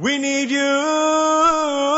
We need you.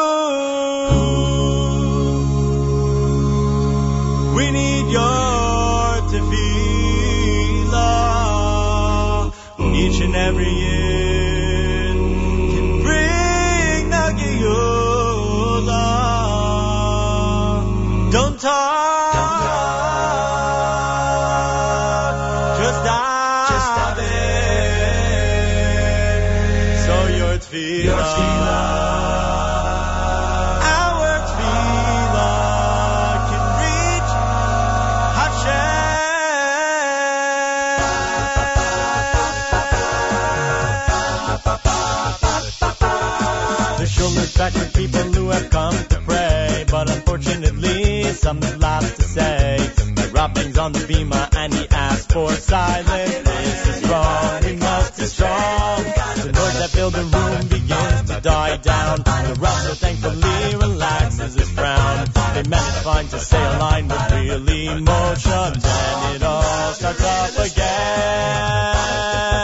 people who have come to pray, but unfortunately, some have lots to say. The Rob on the bimah and he asked for silence. This is wrong, he must be strong. The noise that filled the room begins to die down. The rustle thankfully relaxes his frown. They manage to find to stay aligned line with real emotions, and it all starts up again.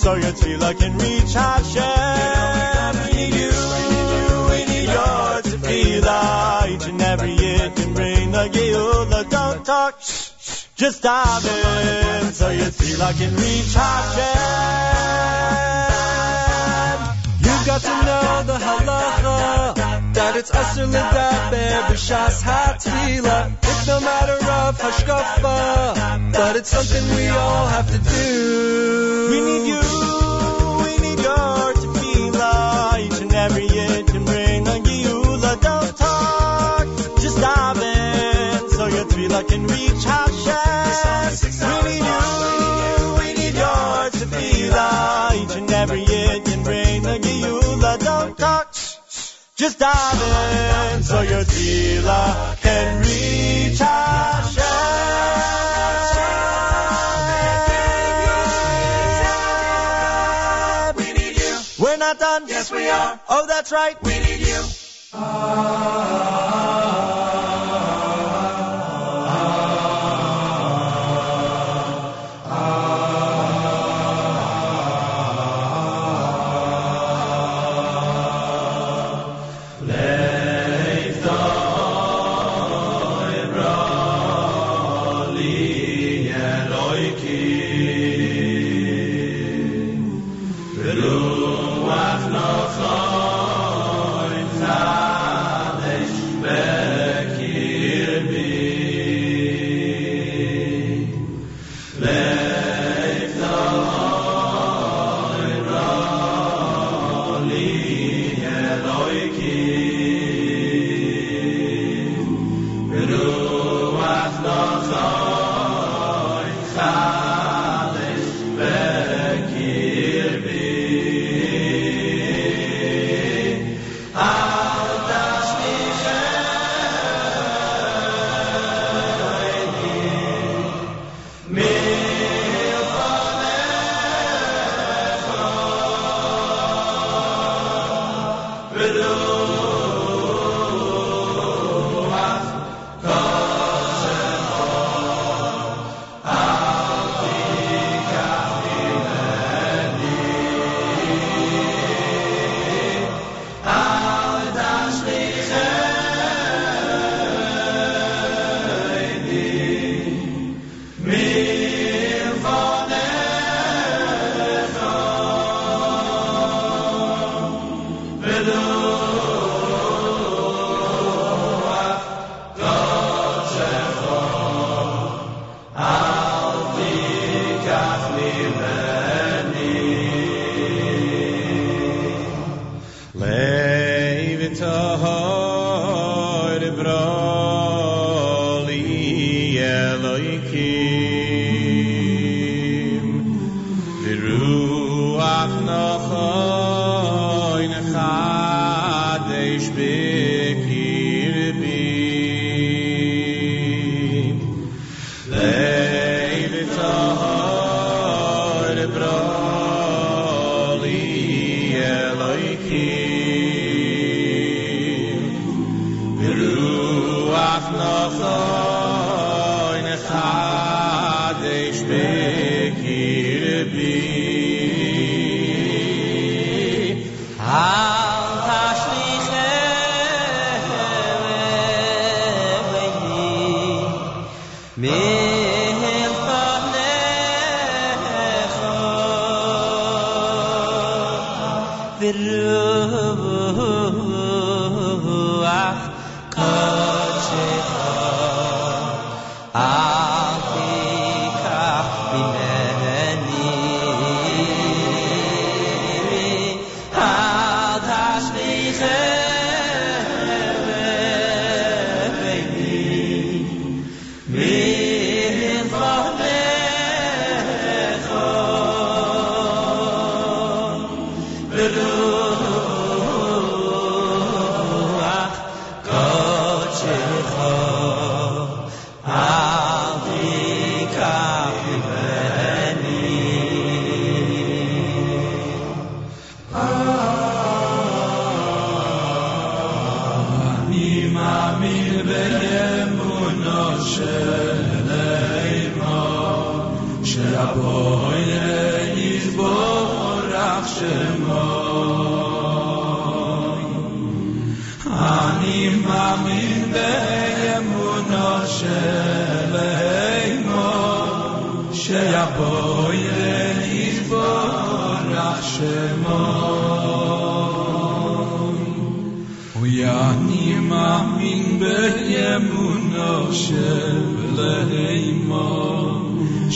So your tefillah can reach Hashem. We need you, we need your tefillah. Each and every year can bring the geula. Don't talk, shh, shh, just dive in. So your tefillah can reach Hashem. You've got to know the halacha it's asur ledaber b'shas hatfila. It's no matter of hashkafa, but it's something we all have to do. We need you, we need your tefillah. Each and every year can bring a geula. Don't talk, just dive in, so your tefillah can reach Hashem. We need you, we need your tefillah. Each and every year can bring a geula. Just dive in so your tefillah can reach Hashem. We need you. We're not done. Yes, we are. Oh, that's right. We need you. Bor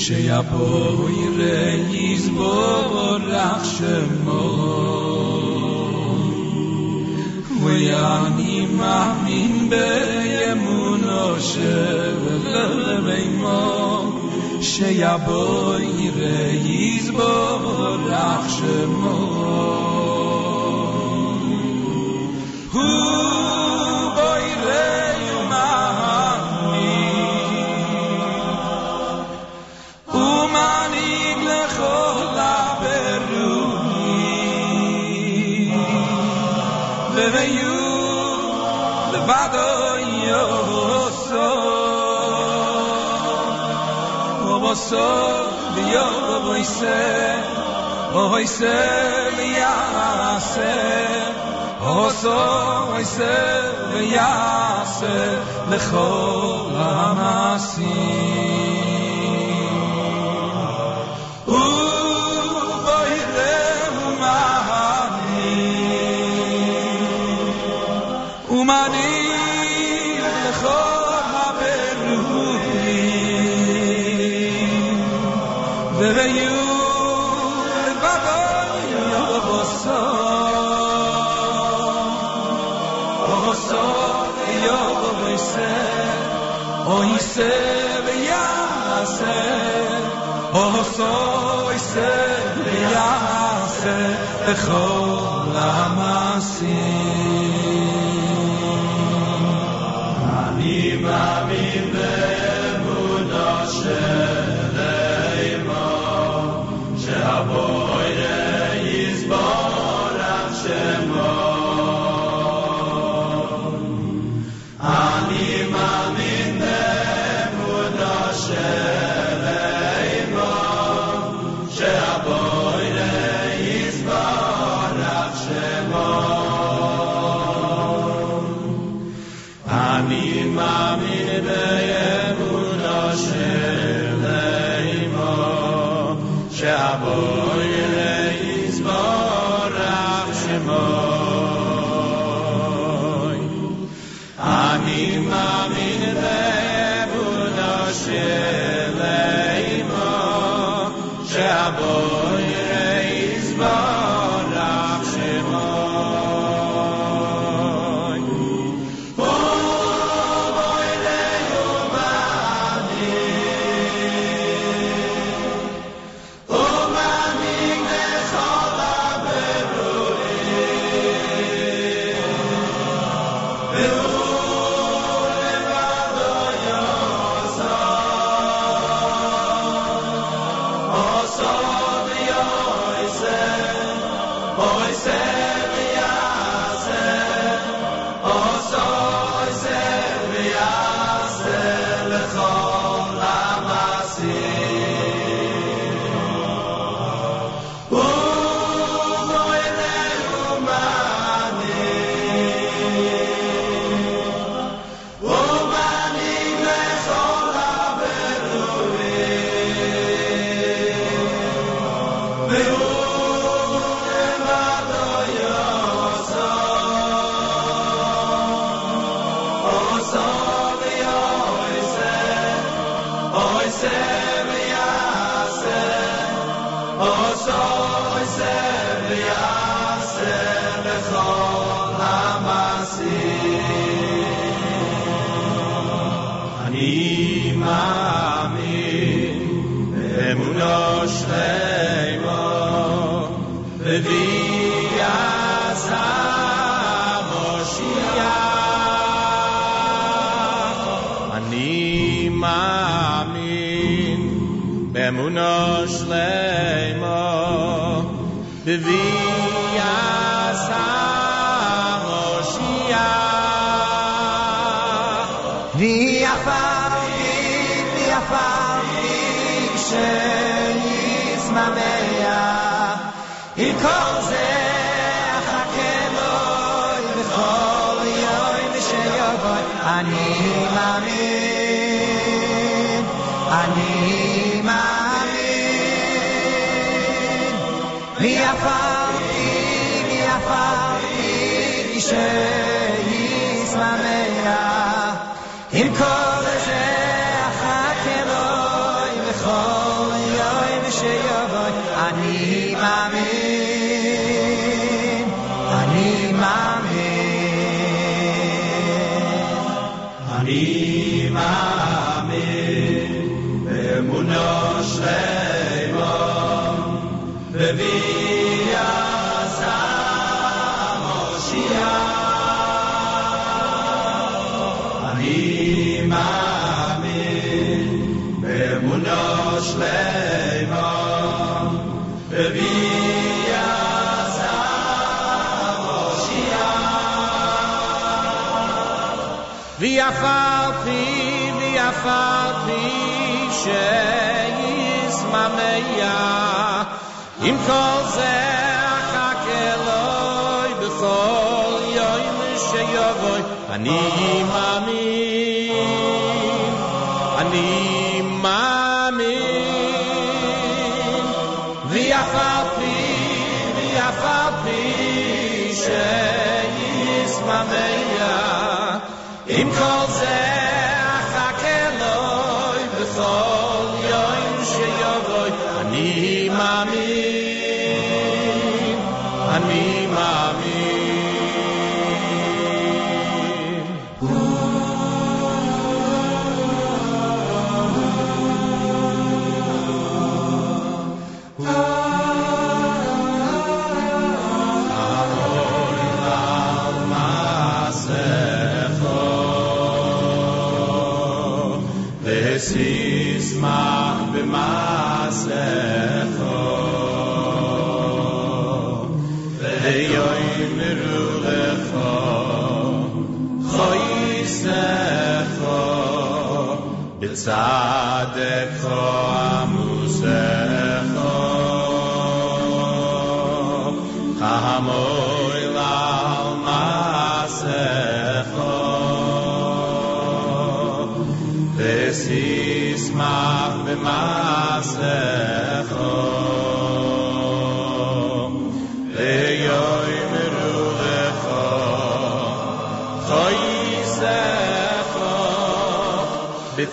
שיבואו יראה יזבור לך שמו. ואני מאמין באמונו שבלבימו שיבואו יראה יזבור לך שמו. ובוסו ביום ובויסה ובויסה ויעשה ובוסו ובויסה ויעשה לכל המעשים ויעשה wie a fahr wie a fahr ich schön is ma meia i kol ze a hakelo i kol yo i mi she yo boy ani ma mi ani ma mi wie a fahr wie a fahr ich sheis mameya. Im kol ze hakeloy bechol yoim sheyovoy ani mami Sadecho.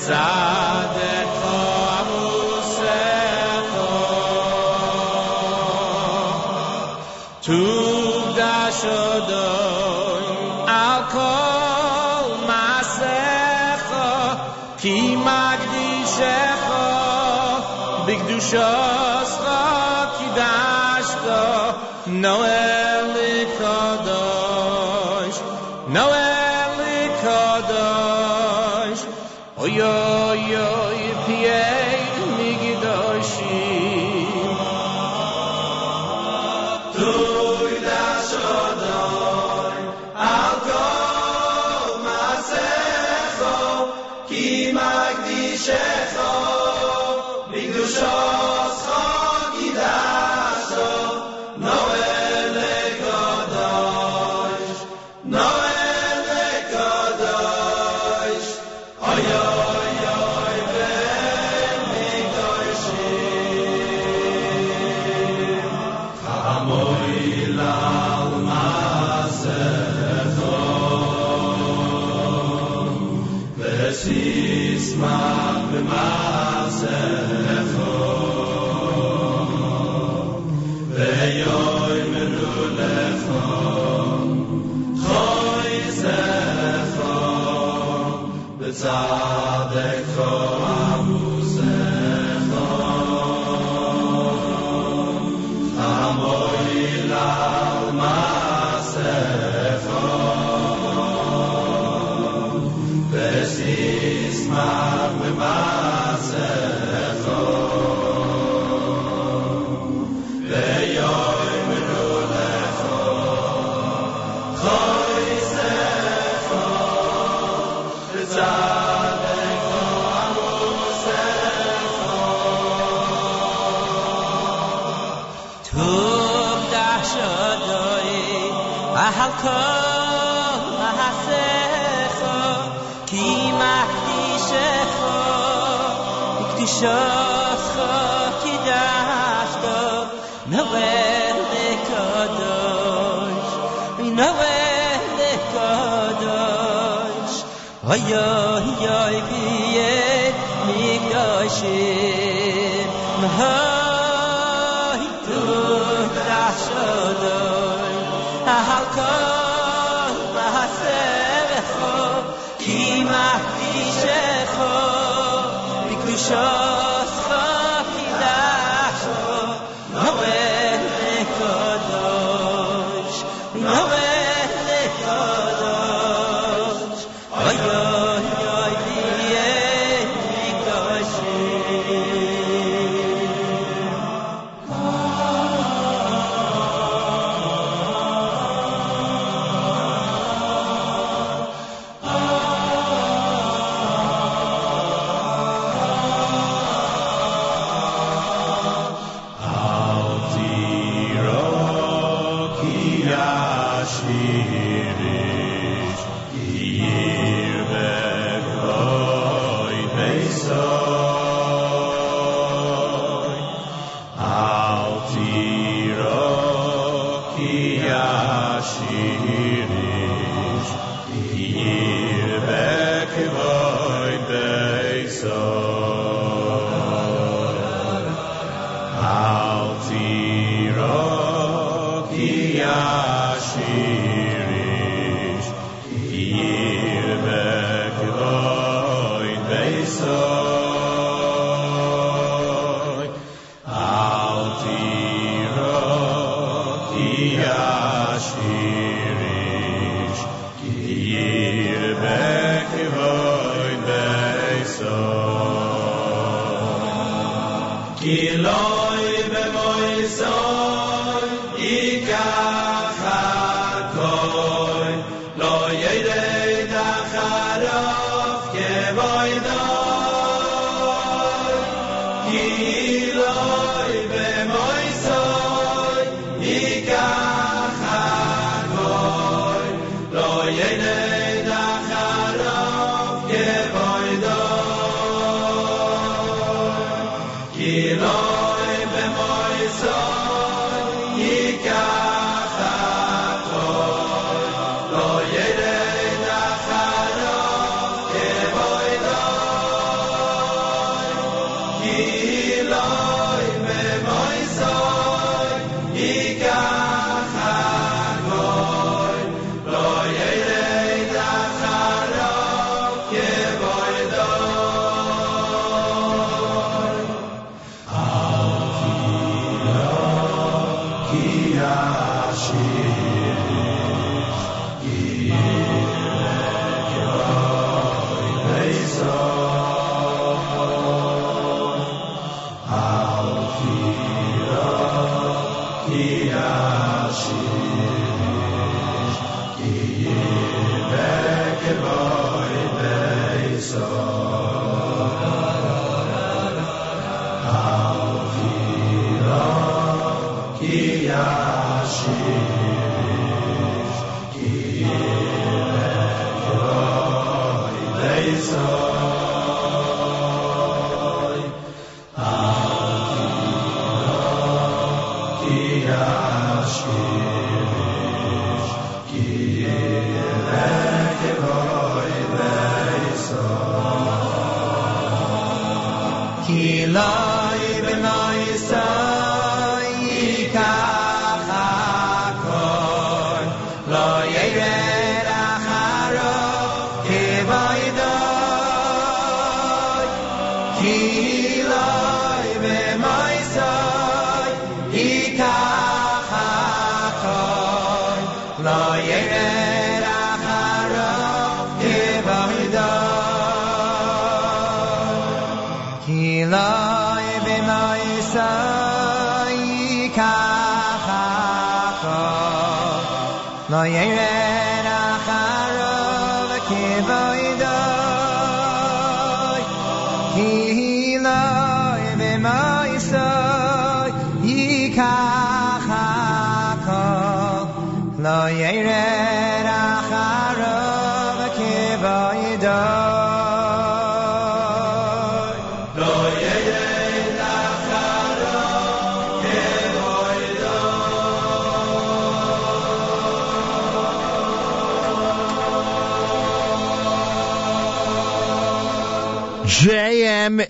צער haya ya hi yaye mi gash me ha hit doh la shloy ta ha ko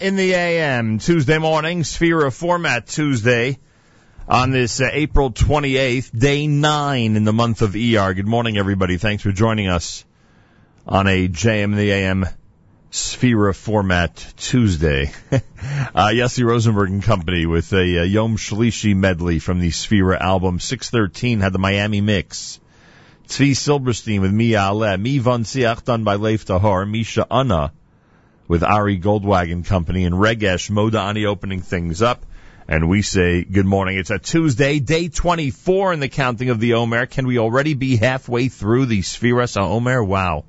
in the AM, Tuesday morning, Sefira Format Tuesday on this uh, April 28th, day nine in the month of ER. Good morning, everybody. Thanks for joining us on a JM in the AM Sefira Format Tuesday. uh, Yossi Rosenberg and Company with a uh, Yom Shlishi medley from the Sphere album. 613 had the Miami mix. Tzvi Silberstein with Mi Ale, Mi Von Siach done by Lev Tahor, Misha Anna with Ari Goldwag and Company and Regesh Modani opening things up. And we say good morning. It's a Tuesday, day 24 in the counting of the Omer. Can we already be halfway through the Sefiras Omer? Wow.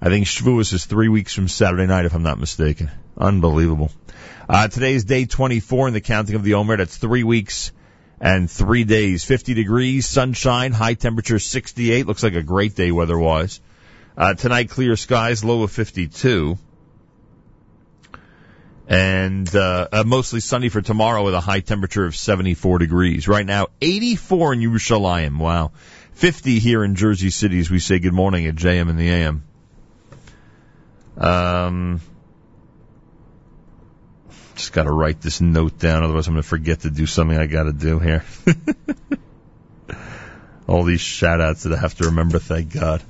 I think Shavuos is three weeks from Saturday night, if I'm not mistaken. Unbelievable. Uh, is day 24 in the counting of the Omer. That's three weeks and three days. 50 degrees, sunshine, high temperature 68. Looks like a great day weather-wise. Uh, tonight, clear skies, low of 52 and uh, uh, mostly sunny for tomorrow with a high temperature of 74 degrees. Right now, 84 in Yerushalayim. Wow. 50 here in Jersey City as we say good morning at JM in the AM. Um, just got to write this note down, otherwise I'm going to forget to do something I got to do here. All these shout outs that I have to remember, thank God.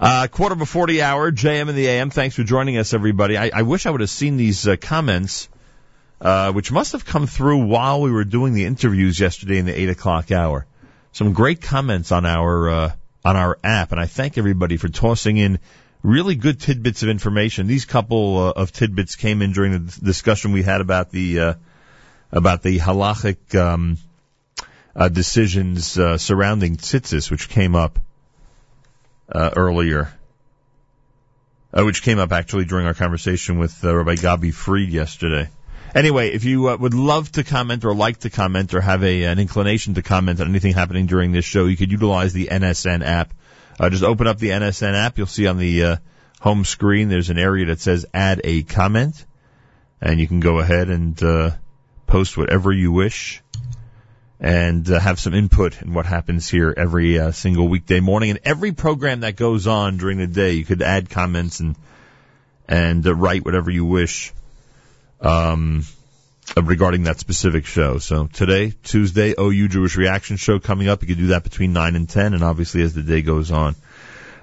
Uh, quarter before the hour, JM in the AM. Thanks for joining us, everybody. I, I wish I would have seen these uh, comments, uh, which must have come through while we were doing the interviews yesterday in the eight o'clock hour. Some great comments on our uh, on our app, and I thank everybody for tossing in really good tidbits of information. These couple uh, of tidbits came in during the discussion we had about the uh, about the halachic um, uh, decisions uh, surrounding tzitzis, which came up uh, earlier, uh, which came up actually during our conversation with uh, Rabbi Gabi Fried yesterday. Anyway, if you uh, would love to comment or like to comment or have a, an inclination to comment on anything happening during this show, you could utilize the NSN app. Uh, just open up the NSN app. You'll see on the uh, home screen there's an area that says add a comment, and you can go ahead and uh, post whatever you wish and uh, have some input in what happens here every uh, single weekday morning and every program that goes on during the day. You could add comments and and uh, write whatever you wish um, regarding that specific show. So today, Tuesday, OU Jewish Reaction Show coming up. You could do that between nine and ten, and obviously as the day goes on.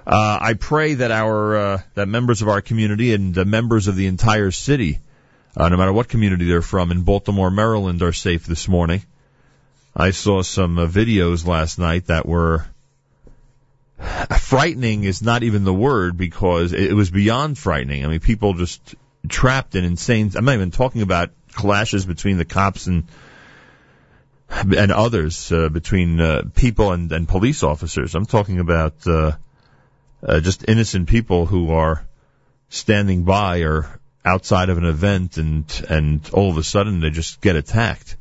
Uh, I pray that our uh, that members of our community and uh, members of the entire city, uh, no matter what community they're from, in Baltimore, Maryland, are safe this morning. I saw some uh, videos last night that were frightening is not even the word because it was beyond frightening. I mean, people just trapped in insane. I'm not even talking about clashes between the cops and and others uh, between uh, people and, and police officers. I'm talking about uh, uh, just innocent people who are standing by or outside of an event and and all of a sudden they just get attacked.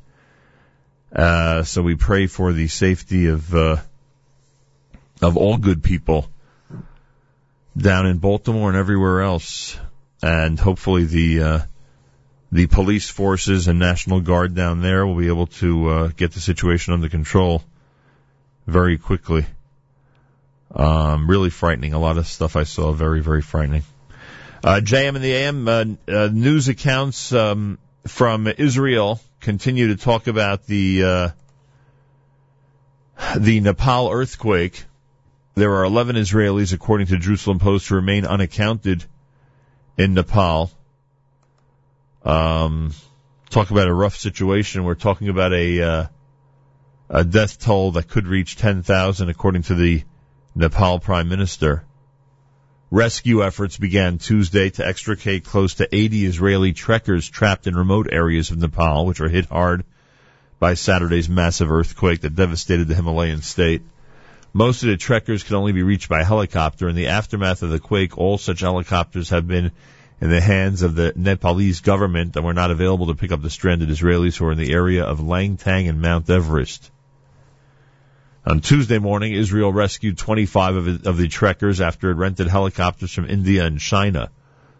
Uh, so we pray for the safety of uh, of all good people down in Baltimore and everywhere else, and hopefully the uh, the police forces and National Guard down there will be able to uh, get the situation under control very quickly. Um, really frightening. A lot of stuff I saw very very frightening. Uh, JM and the AM uh, news accounts um, from Israel continue to talk about the uh, the Nepal earthquake. There are 11 Israelis, according to Jerusalem Post, who remain unaccounted in Nepal. Um, talk about a rough situation. We're talking about a uh, a death toll that could reach 10,000, according to the Nepal Prime Minister. Rescue efforts began Tuesday to extricate close to 80 Israeli trekkers trapped in remote areas of Nepal, which were hit hard by Saturday's massive earthquake that devastated the Himalayan state. Most of the trekkers could only be reached by helicopter. In the aftermath of the quake, all such helicopters have been in the hands of the Nepalese government and were not available to pick up the stranded Israelis who are in the area of Langtang and Mount Everest. On Tuesday morning, Israel rescued 25 of, it, of the trekkers after it rented helicopters from India and China.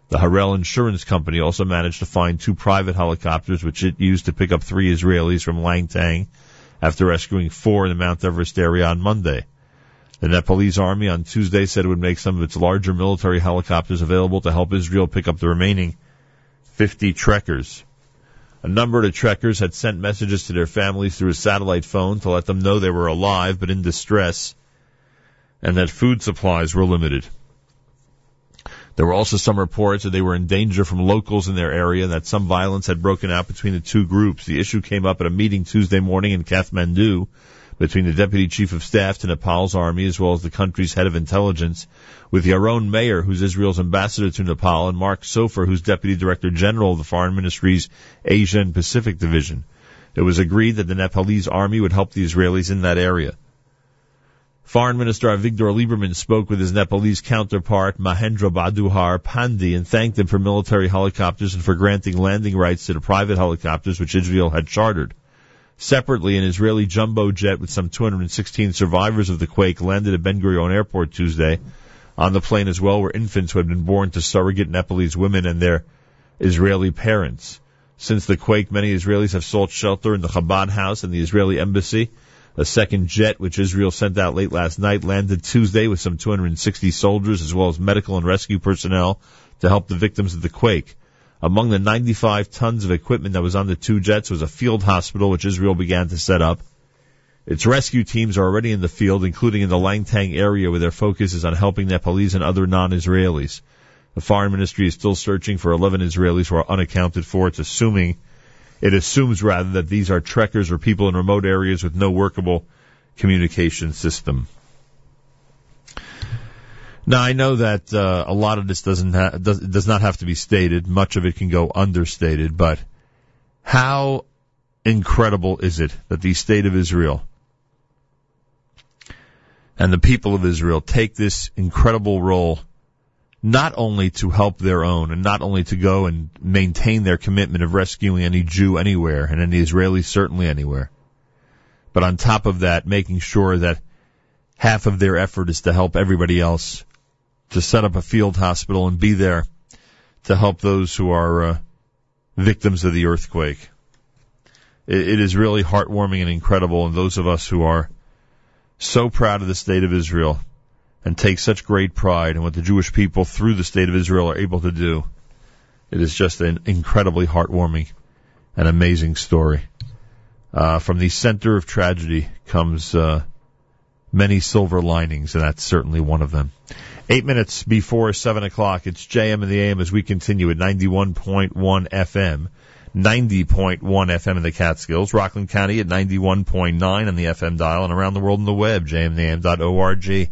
The Harel Insurance Company also managed to find two private helicopters, which it used to pick up three Israelis from Langtang after rescuing four in the Mount Everest area on Monday. The Nepalese army on Tuesday said it would make some of its larger military helicopters available to help Israel pick up the remaining 50 trekkers. A number of trekkers had sent messages to their families through a satellite phone to let them know they were alive but in distress and that food supplies were limited. There were also some reports that they were in danger from locals in their area and that some violence had broken out between the two groups. The issue came up at a meeting Tuesday morning in Kathmandu between the Deputy Chief of Staff to Nepal's army as well as the country's head of intelligence with Yaron Meir, who's Israel's ambassador to Nepal, and Mark Sofer, who's Deputy Director General of the Foreign Ministry's Asia and Pacific Division. It was agreed that the Nepalese army would help the Israelis in that area. Foreign Minister Avigdor Lieberman spoke with his Nepalese counterpart Mahendra Bahadur Pandey and thanked him for military helicopters and for granting landing rights to the private helicopters which Israel had chartered. Separately, an Israeli jumbo jet with some 216 survivors of the quake landed at Ben Gurion Airport Tuesday. On the plane as well were infants who had been born to surrogate Nepalese women and their Israeli parents. Since the quake, many Israelis have sought shelter in the Chabad house and the Israeli embassy. A second jet, which Israel sent out late last night, landed Tuesday with some 260 soldiers as well as medical and rescue personnel to help the victims of the quake. Among the 95 tons of equipment that was on the two jets was a field hospital which Israel began to set up. Its rescue teams are already in the field, including in the Langtang area where their focus is on helping Nepalese and other non-Israelis. The foreign ministry is still searching for 11 Israelis who are unaccounted for. It's assuming it assumes rather that these are trekkers or people in remote areas with no workable communication system. Now I know that uh, a lot of this doesn't ha- does, does not have to be stated. Much of it can go understated. But how incredible is it that the state of Israel and the people of Israel take this incredible role not only to help their own and not only to go and maintain their commitment of rescuing any Jew anywhere and any Israeli certainly anywhere, but on top of that, making sure that half of their effort is to help everybody else to set up a field hospital and be there to help those who are uh, victims of the earthquake. It, it is really heartwarming and incredible, and those of us who are so proud of the state of Israel and take such great pride in what the Jewish people through the state of Israel are able to do. It is just an incredibly heartwarming and amazing story. Uh, from the center of tragedy comes uh, many silver linings, and that's certainly one of them. Eight minutes before seven o'clock, it's JM in the AM as we continue at 91.1 FM, 90.1 FM in the Catskills, Rockland County at 91.9 on the FM dial, and around the world on the web, jmintheam.org.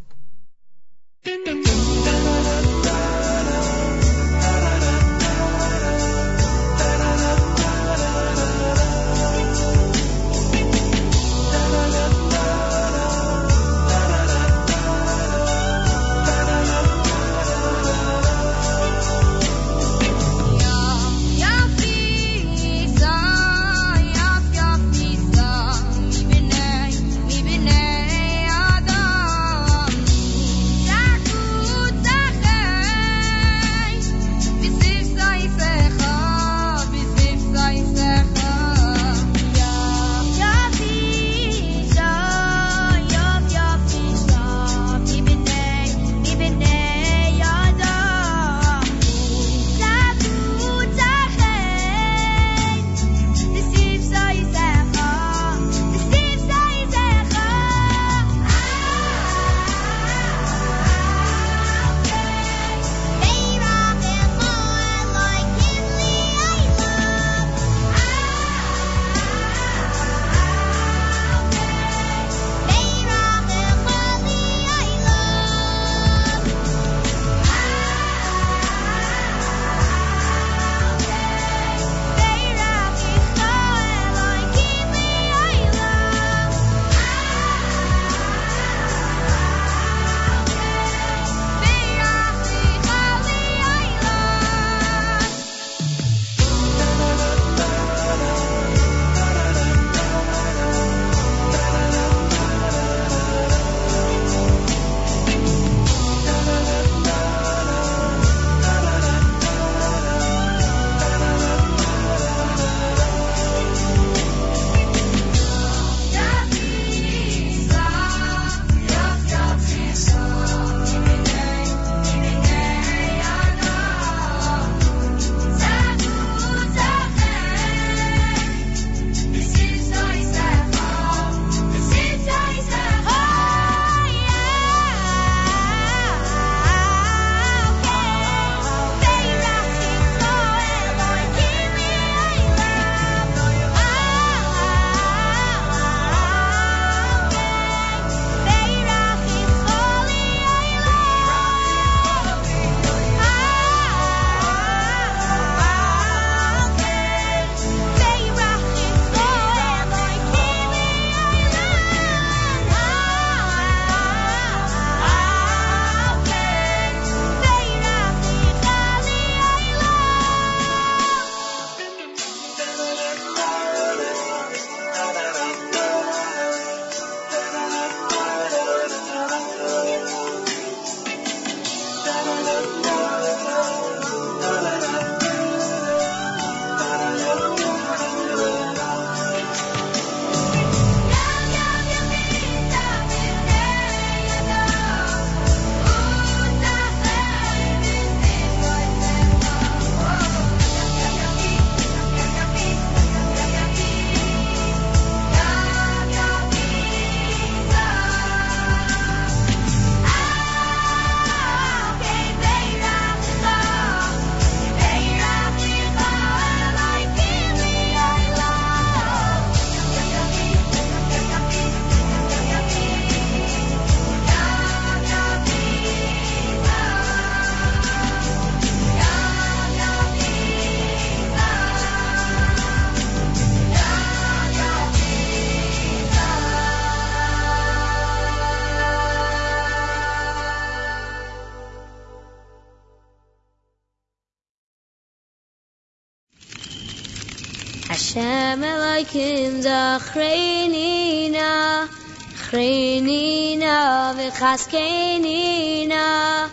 Hashem Elohim zachreni na achreni na v'chaskeni na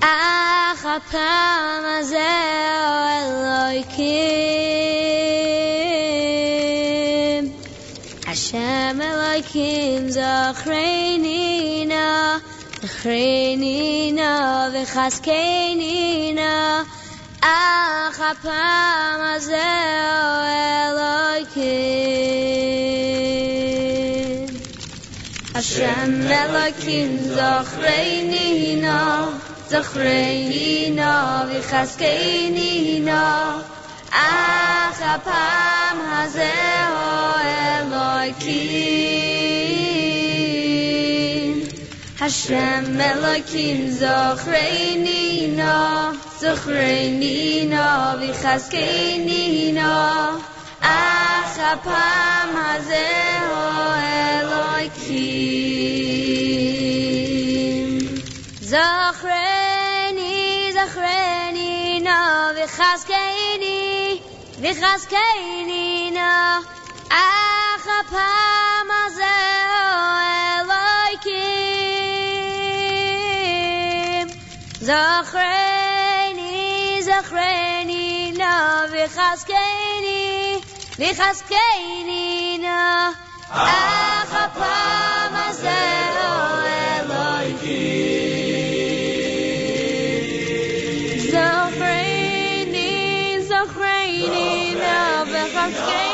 ach hapam hazeh Elohim Hashem Elohim zachreni na achreni Hashem Elohim zachreni na zachreni na v'chaskeni na ach hapam hazeh Elohim Hashem Elohim zachreni na zachreni na v'chaskeni na ach hapam hazeh Elohim zachreni zachreni na v'chaskeni v'chaskeni na ach hapam hazeh Elohim zachreni zachreni na v'chaskeni v'chaskeni na ach hapam hazeh Elohim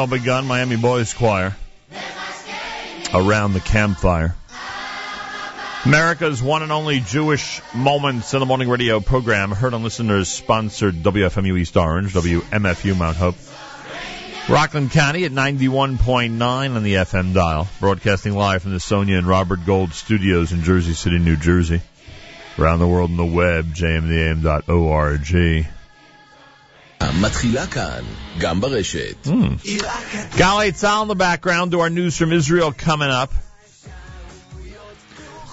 Yerachmiel Begun Miami Boys Choir around the campfire. America's one and only Jewish Moments in the Morning radio program, heard on listeners sponsored WFMU East Orange, WMFU Mount Hope. Rockland County at 91.9 on the FM dial, broadcasting live from the Sonia and Robert Gold studios in Jersey City, New Jersey. Around the world on the web, jmintheam.org. מתחילה כאן, גם ברשת. Hmm. In the background to our news from Israel coming up.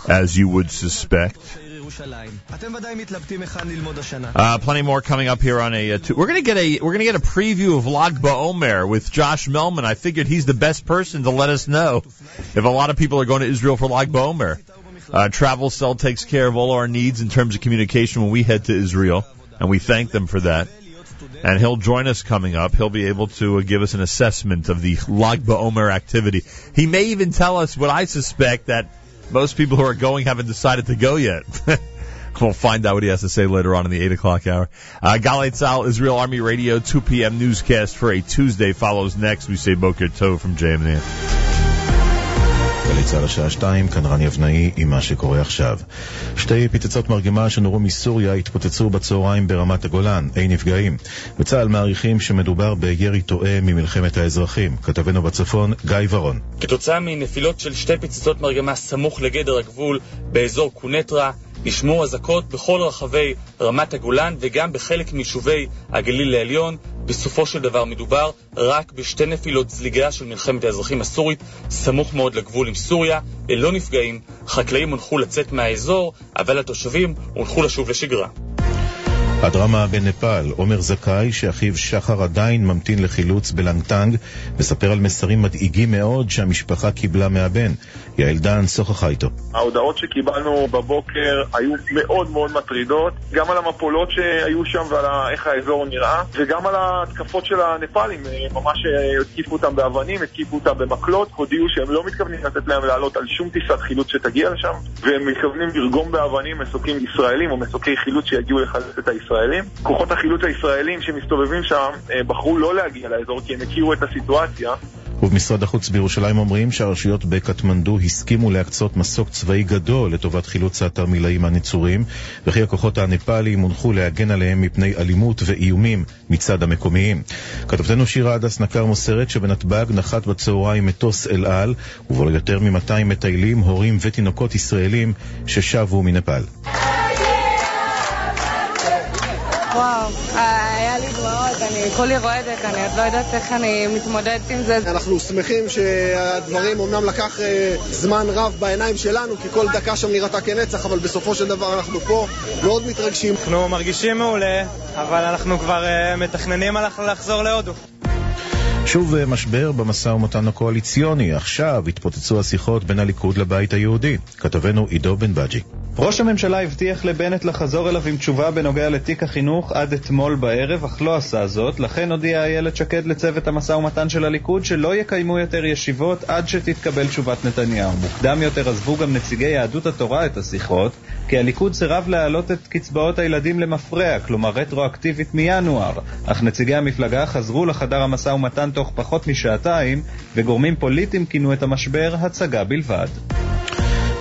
As you would suspect. Uh, plenty more coming up here on a. Uh, two. We're gonna get a we're gonna get a preview of Lag BaOmer with Josh Mehlman. I figured he's the best person to let us know if a lot of people are going to Israel for Lag BaOmer. Uh, TravelCell takes care of all our needs in terms of communication when we head to Israel, and we thank them for that. And he'll join us coming up. He'll be able to uh, give us an assessment of the Lag BaOmer activity. He may even tell us what I suspect that most people who are going haven't decided to go yet. we'll find out what he has to say later on in the 8 o'clock hour. Uh, Galei Tzal, Israel Army Radio, 2 p.m. newscast for a Tuesday follows next. We say Boker Tov from JMN. גלי צה"ל השעה שתיים, כאן רני אבנאי עם מה שקורה עכשיו. שתי פצצות מרגמה שנורו מסוריה התפוצצו בצהריים ברמת הגולן, אין נפגעים. בצה"ל מעריכים שמדובר בירי טועה ממלחמת האזרחים. כתבנו בצפון, גיא ורון. כתוצאה מנפילות של שתי פצצות מרגמה סמוך לגדר הגבול באזור קונטרה, נשמעו אזעקות בכל רחבי רמת הגולן וגם בחלק מיישובי הגליל העליון. בסופו של דבר מדובר רק בשתי נפילות זליגה של מלחמת האזרחים הסורית, סמוך מאוד לגבול עם סוריה, ללא נפגעים. חקלאים הונחו לצאת מהאזור, אבל התושבים הונחו לשוב לשגרה. הדרמה בנפאל, עומר זכאי, שאחיו שחר עדיין ממתין לחילוץ בלנגטנג, מספר על מסרים מדאיגים מאוד שהמשפחה קיבלה מהבן. יעל דן שוחחה איתו. ההודעות שקיבלנו בבוקר היו מאוד מאוד מטרידות, גם על המפולות שהיו שם ועל איך האזור נראה, וגם על ההתקפות של הנפאלים, ממש התקיפו אותם באבנים, התקיפו אותם במקלות, הודיעו שהם לא מתכוונים לתת להם לעלות על שום טיסת חילוץ שתגיע לשם, והם מתכוונים לרגום באבנים מסוקים ישראלים או מסוקי חילוץ שיגיעו לחלץ את הישראלים. כוחות החילוץ הישראלים שמסתובבים שם בחרו לא להגיע לאזור כי הם הכירו את הסיטואציה. ובמשרד החוץ בירושלים אומרים שהרשויות בקטמנדו הסכימו להקצות מסוק צבאי גדול לטובת חילוץ התרמילאים הנצורים, וכי הכוחות הנפאליים הונחו להגן עליהם מפני אלימות ואיומים מצד המקומיים. כתבתנו שירה הדס נקר מוסרת שבנתב"ג נחת בצהריים מטוס אל על, ובו יותר מ-200 מטיילים, הורים ותינוקות ישראלים ששבו מנפאל. אני כולי רועדת, אני עוד לא יודעת איך אני מתמודדת עם זה. אנחנו שמחים שהדברים אומנם לקח זמן רב בעיניים שלנו, כי כל דקה שם נראתה כנצח, אבל בסופו של דבר אנחנו פה מאוד מתרגשים. אנחנו מרגישים מעולה, אבל אנחנו כבר מתכננים לחזור להודו. שוב משבר במשא ומתן הקואליציוני. עכשיו התפוצצו השיחות בין הליכוד לבית היהודי. כתבנו עידו בן בג'י. ראש הממשלה הבטיח לבנט לחזור אליו עם תשובה בנוגע לתיק החינוך עד אתמול בערב, אך לא עשה זאת. לכן הודיעה איילת שקד לצוות המשא ומתן של הליכוד שלא יקיימו יותר ישיבות עד שתתקבל תשובת נתניהו. מוקדם יותר עזבו גם נציגי יהדות התורה את השיחות, כי הליכוד סירב להעלות את קצבאות הילדים למפרע, כלומר רטרואקטיבית מינואר. אך נציגי המפלגה חזרו לחדר המשא ומתן תוך פחות משעתיים, וגורמים פוליטיים כינו את המשבר הצגה בלבד.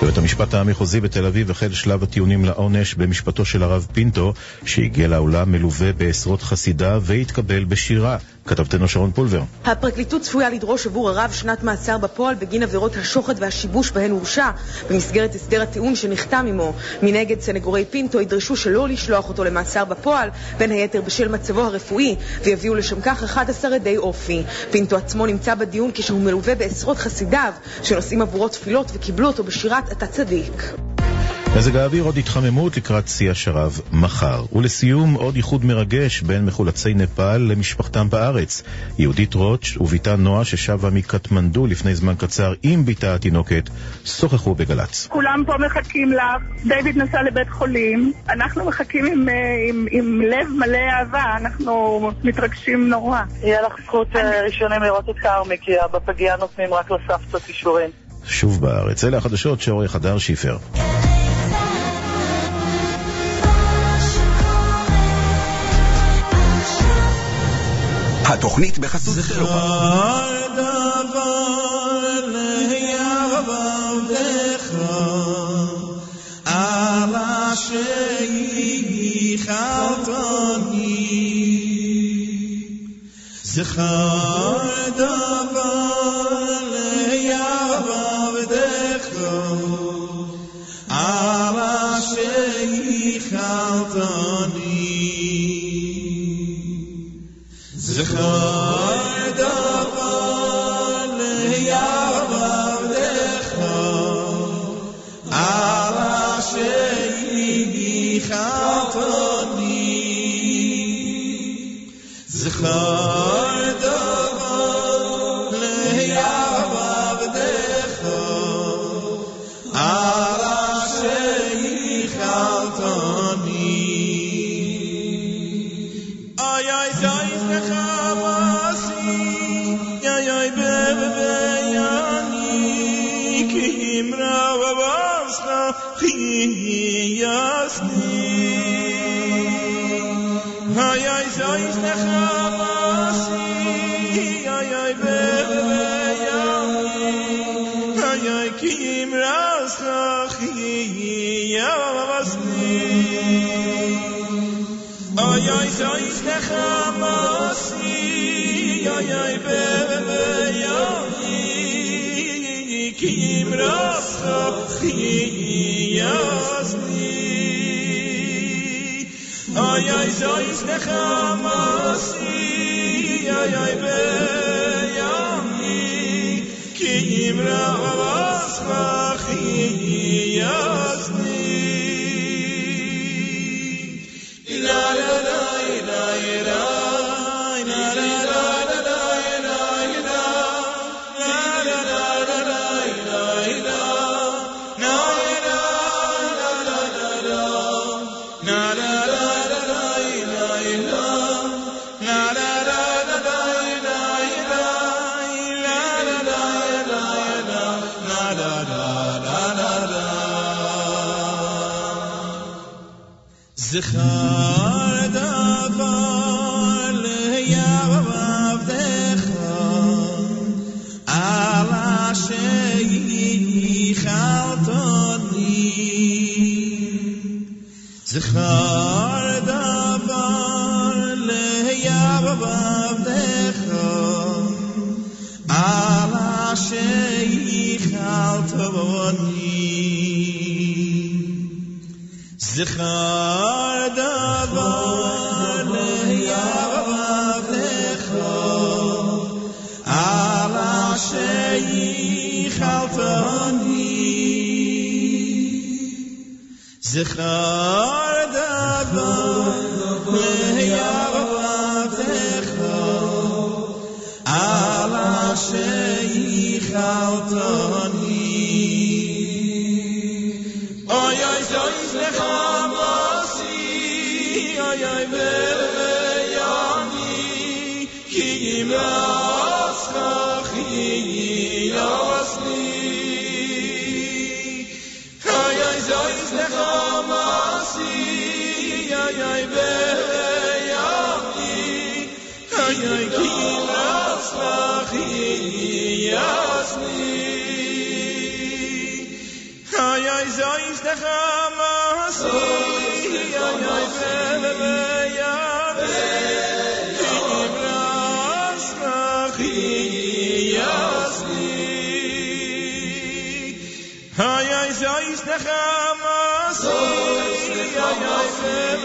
בבית המשפט המחוזי בתל אביב החל שלב הטיעונים לעונש במשפטו של הרב פינטו, שהגיע לעולם מלווה בעשרות חסידיו והתקבל בשירה. כתבתנו שרון פולבר. הפרקליטות צפויה לדרוש עבור הרב שנת מאסר בפועל בגין עבירות השוחד והשיבוש בהן הורשע במסגרת הסדר הטיעון שנחתם עמו. מנגד סנגורי פינטו ידרשו שלא לשלוח אותו למאסר בפועל, בין היתר בשל מצבו הרפואי, ויביאו לשם כך 11 עדי אופי. פינטו עצמו נמצא בדיון כשהוא מלווה בעשרות חסידיו שנושאים עבורו תפילות וקיבלו אותו בשירת אתה צדיק. מזג האוויר עוד התחממות לקראת שיא השרב מחר. ולסיום, עוד איחוד מרגש בין מחולצי נפאל למשפחתם בארץ. יהודית רוטש ובתה נועה ששבה מקטמנדו לפני זמן קצר עם בתה התינוקת, שוחחו בגל"צ. כולם פה מחכים לך, דיוויד נסע לבית חולים, אנחנו מחכים עם, עם, עם לב מלא אהבה, אנחנו מתרגשים נורא. יהיה לך זכות ראשונים לראות את כרמי, כי בפגייה נותנים רק לסבתות אישורים. שוב בארץ. אלה החדשות שעורך הדר שיפר. התוכנית בחסות זכר דבר ליעבדך על אשר Oh. זייסט דה חמאסי יאי יאי فواني زخار دابان يا رب لخوف على شيخ الفاني ya Yasin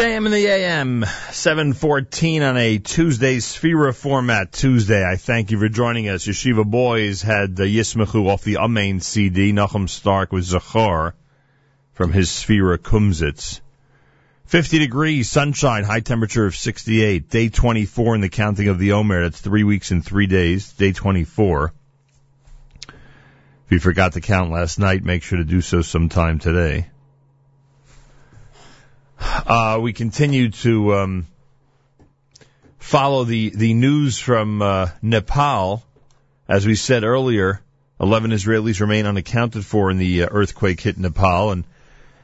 JM in the AM, 714 on a Tuesday Sefira format Tuesday. I thank you for joining us. Yeshiva Boys had the Yismachu off the Amen CD. Nachum Stark with Zachar from his Sefira Kumsitz. 50 degrees, sunshine, high temperature of 68. Day 24 in the counting of the Omer. That's three weeks and three days. Day 24. If you forgot to count last night, make sure to do so sometime today. Uh, we continue to um, follow the, the news from uh, Nepal. As we said earlier, 11 Israelis remain unaccounted for in the uh, earthquake hit Nepal, and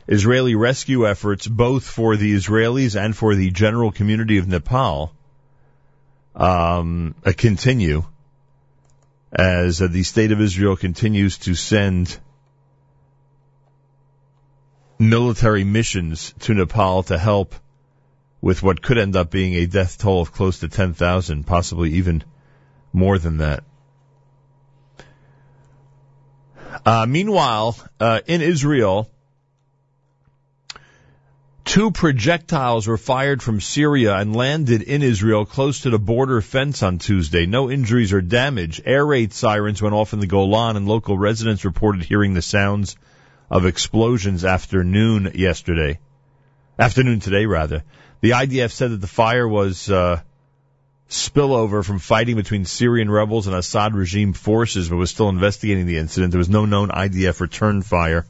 Israeli rescue efforts, both for the Israelis and for the general community of Nepal, um, continue as uh, the state of Israel continues to send military missions to Nepal to help with what could end up being a death toll of close to 10,000, possibly even more than that. Uh, meanwhile, uh, in Israel, two projectiles were fired from Syria and landed in Israel close to the border fence on Tuesday. No injuries or damage. Air raid sirens went off in the Golan and local residents reported hearing the sounds of explosions after noon yesterday. Afternoon today, rather. The IDF said that the fire was uh, spillover from fighting between Syrian rebels and Assad regime forces, but was still investigating the incident. There was no known IDF return fire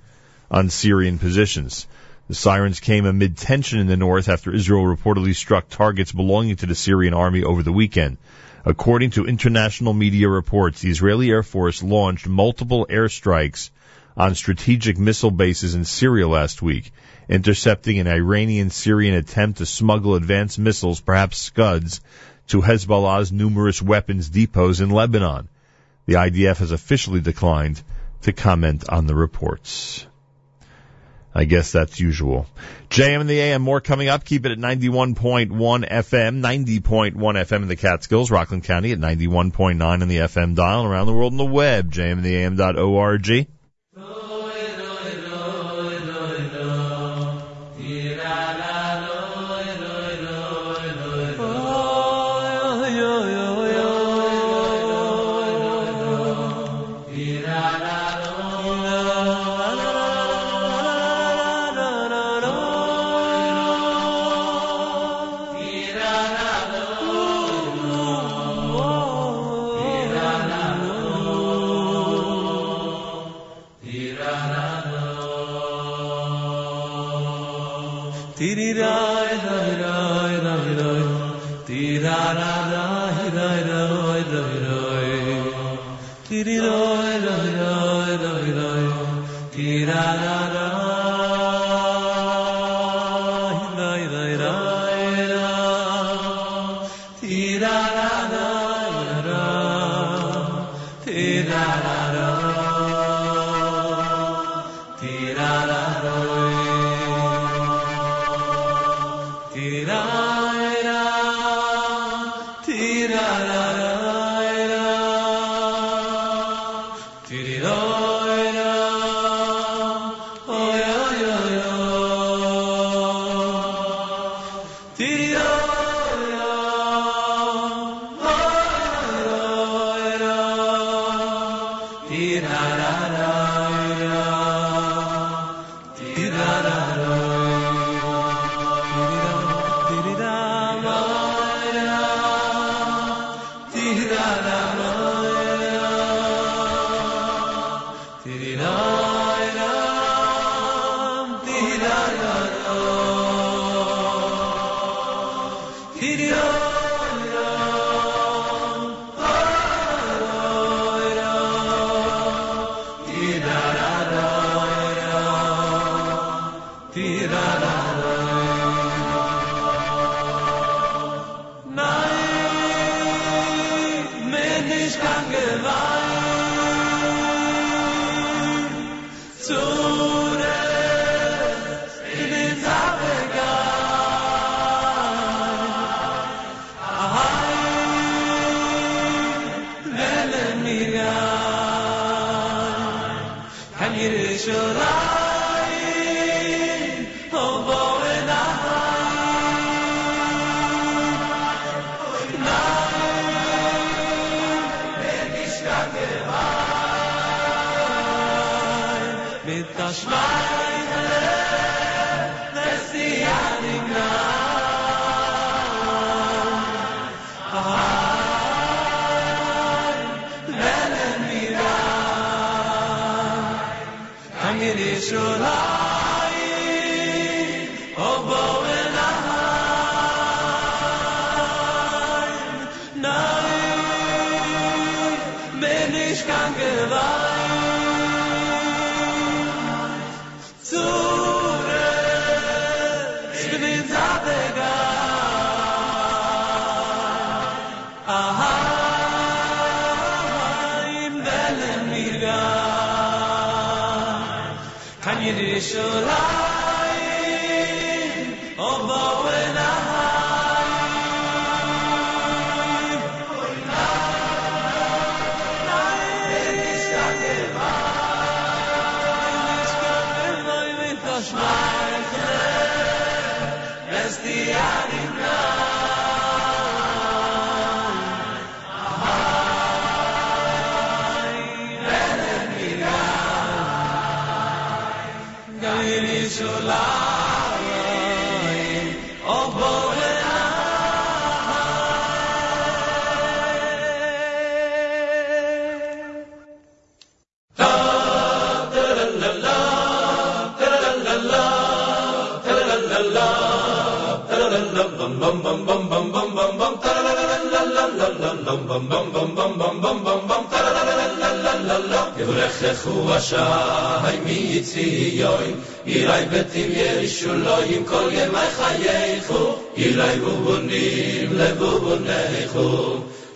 on Syrian positions. The sirens came amid tension in the north after Israel reportedly struck targets belonging to the Syrian army over the weekend. According to international media reports, the Israeli Air Force launched multiple airstrikes on strategic missile bases in Syria last week, intercepting an Iranian-Syrian attempt to smuggle advanced missiles, perhaps Scuds, to Hezbollah's numerous weapons depots in Lebanon. The IDF has officially declined to comment on the reports. I guess that's usual. JM in the AM, more coming up. Keep it at 91.1 FM, 90.1 FM in the Catskills, Rockland County at 91.9 on the FM dial, around the world on the web, jmintheam.org. Kan you bam bam bam bam bam bam bam ta la la la la la bam bam bam bam bam bam bam bam ta la la la la la la la la mi yitzi yoy betim yerishuloy im kol yem khayei khu bubunim le bubunei khu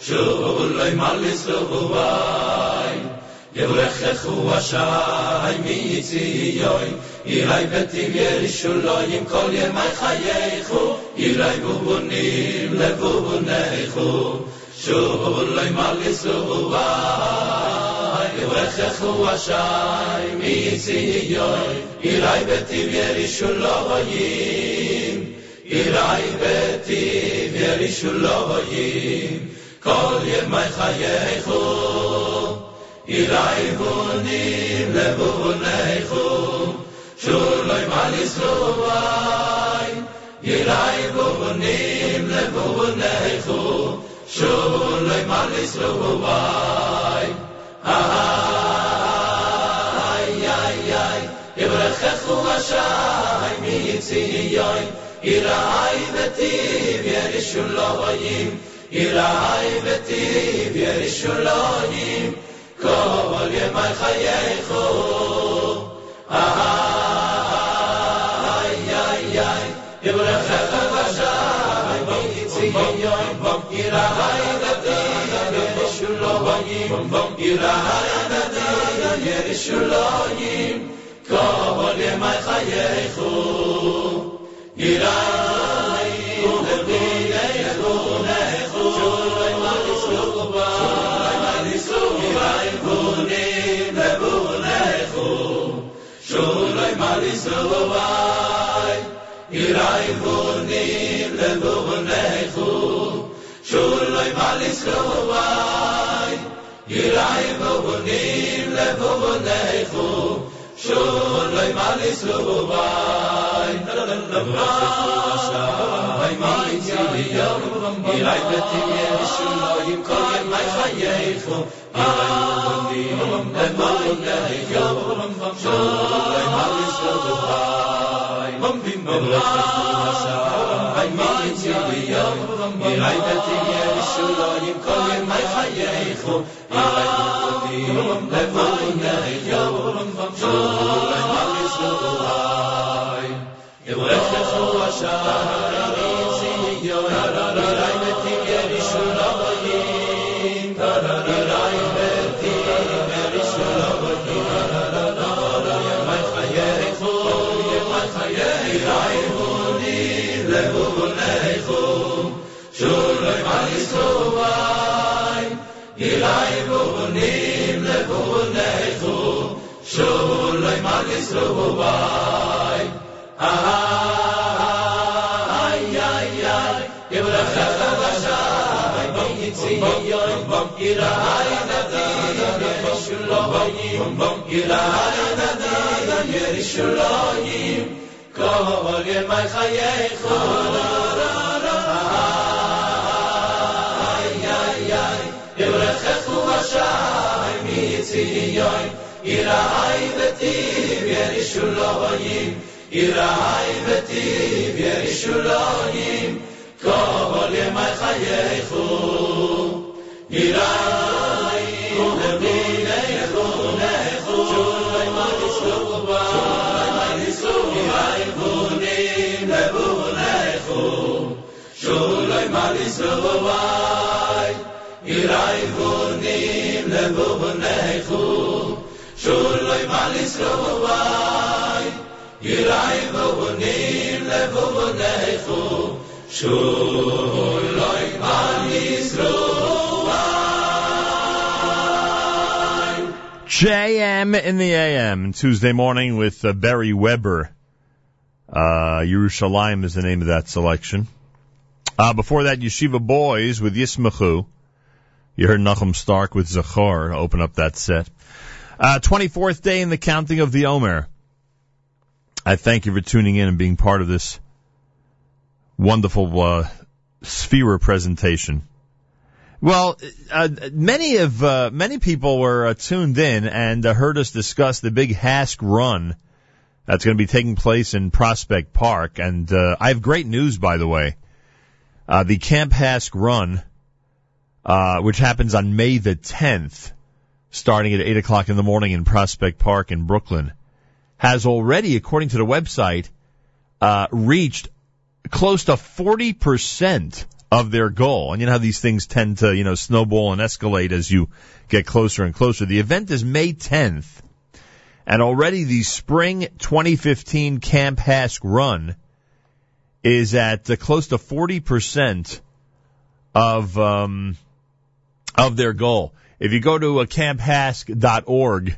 shuloy mal isu יברככו השי מציון, יראי בתים ירושלים כל ימי חייכו, יראי בובונים לבובוניכו, שובו לא ימליס לבובי. יברככו השי מציון, יראי בטיב ירושלים, יראי בטיב ירושלים, כל ימי חייכו, יראי בונים לבוניכו, שוליים על ישראל, יראי בונים לבוניכו, שוליים על ישראל. ay ay ay yevrakhu vashay mi tziyoy iray vetiv yerishuloyim iray vetiv yerishuloyim כל ימי חייך איי איי איי יברך את הבשר בוק ציון בוק ירה הידתי ירשולוים בוק ירה הידתי ירשולוים כל ימי חייך ירה הידתי ירשולוים ali zolovai irai vonim le vonechu shuloi mali zolovai irai vonim le vonechu shuloi mali يرضم إرادتي يشلوهم كل ما خيفهم إرادتهم ديرهم بمرهم يرضم شغل ما يشتغل ممضي إرادتي يشلوهم كل ما خيفهم إرادتهم ديرهم بمرهم يرضم شغل ما يشتغل إبغى تخوى شعري sububai ha ha ha ha ya ya ibra khaba basha bai bai ti bai yoi bom kira ai da da da shulo bai bom kira ai khaye kho ra ra ra ha ha ha ya ya Yirai Betiv Yerushalayim Yirai Betiv Yerushalayim Kol Yemai Chayecho Yirai Levinecho Necho Shulai Manisova Shulai Levunecho Shulai Manisova Yirai Vunim Levunecho Shulai Manisova JM in the AM, Tuesday morning with uh, Barry Weber. Uh, Yerushalayim is the name of that selection. Uh, before that, Yeshiva Boys with Yismachu. You heard Nachum Stark with Zachor to open up that set. Uh, 24th day in the counting of the Omer. I thank you for tuning in and being part of this wonderful uh, Sefira presentation. Well, uh, many of uh, many people were uh, tuned in and uh, heard us discuss the big HASC run that's going to be taking place in Prospect Park, and uh, I have great news, by the way. Uh, the Camp HASC run, uh, which happens on May the 10th, starting at 8 o'clock in the morning in Prospect Park in Brooklyn, has already, according to the website, uh, reached close to 40% of their goal. And you know how these things tend to, you know, snowball and escalate as you get closer and closer. The event is May 10th. And already the spring 2015 Camp HASC run is at uh, close to 40% of, um, of their goal. If you go to uh, camphasc.org,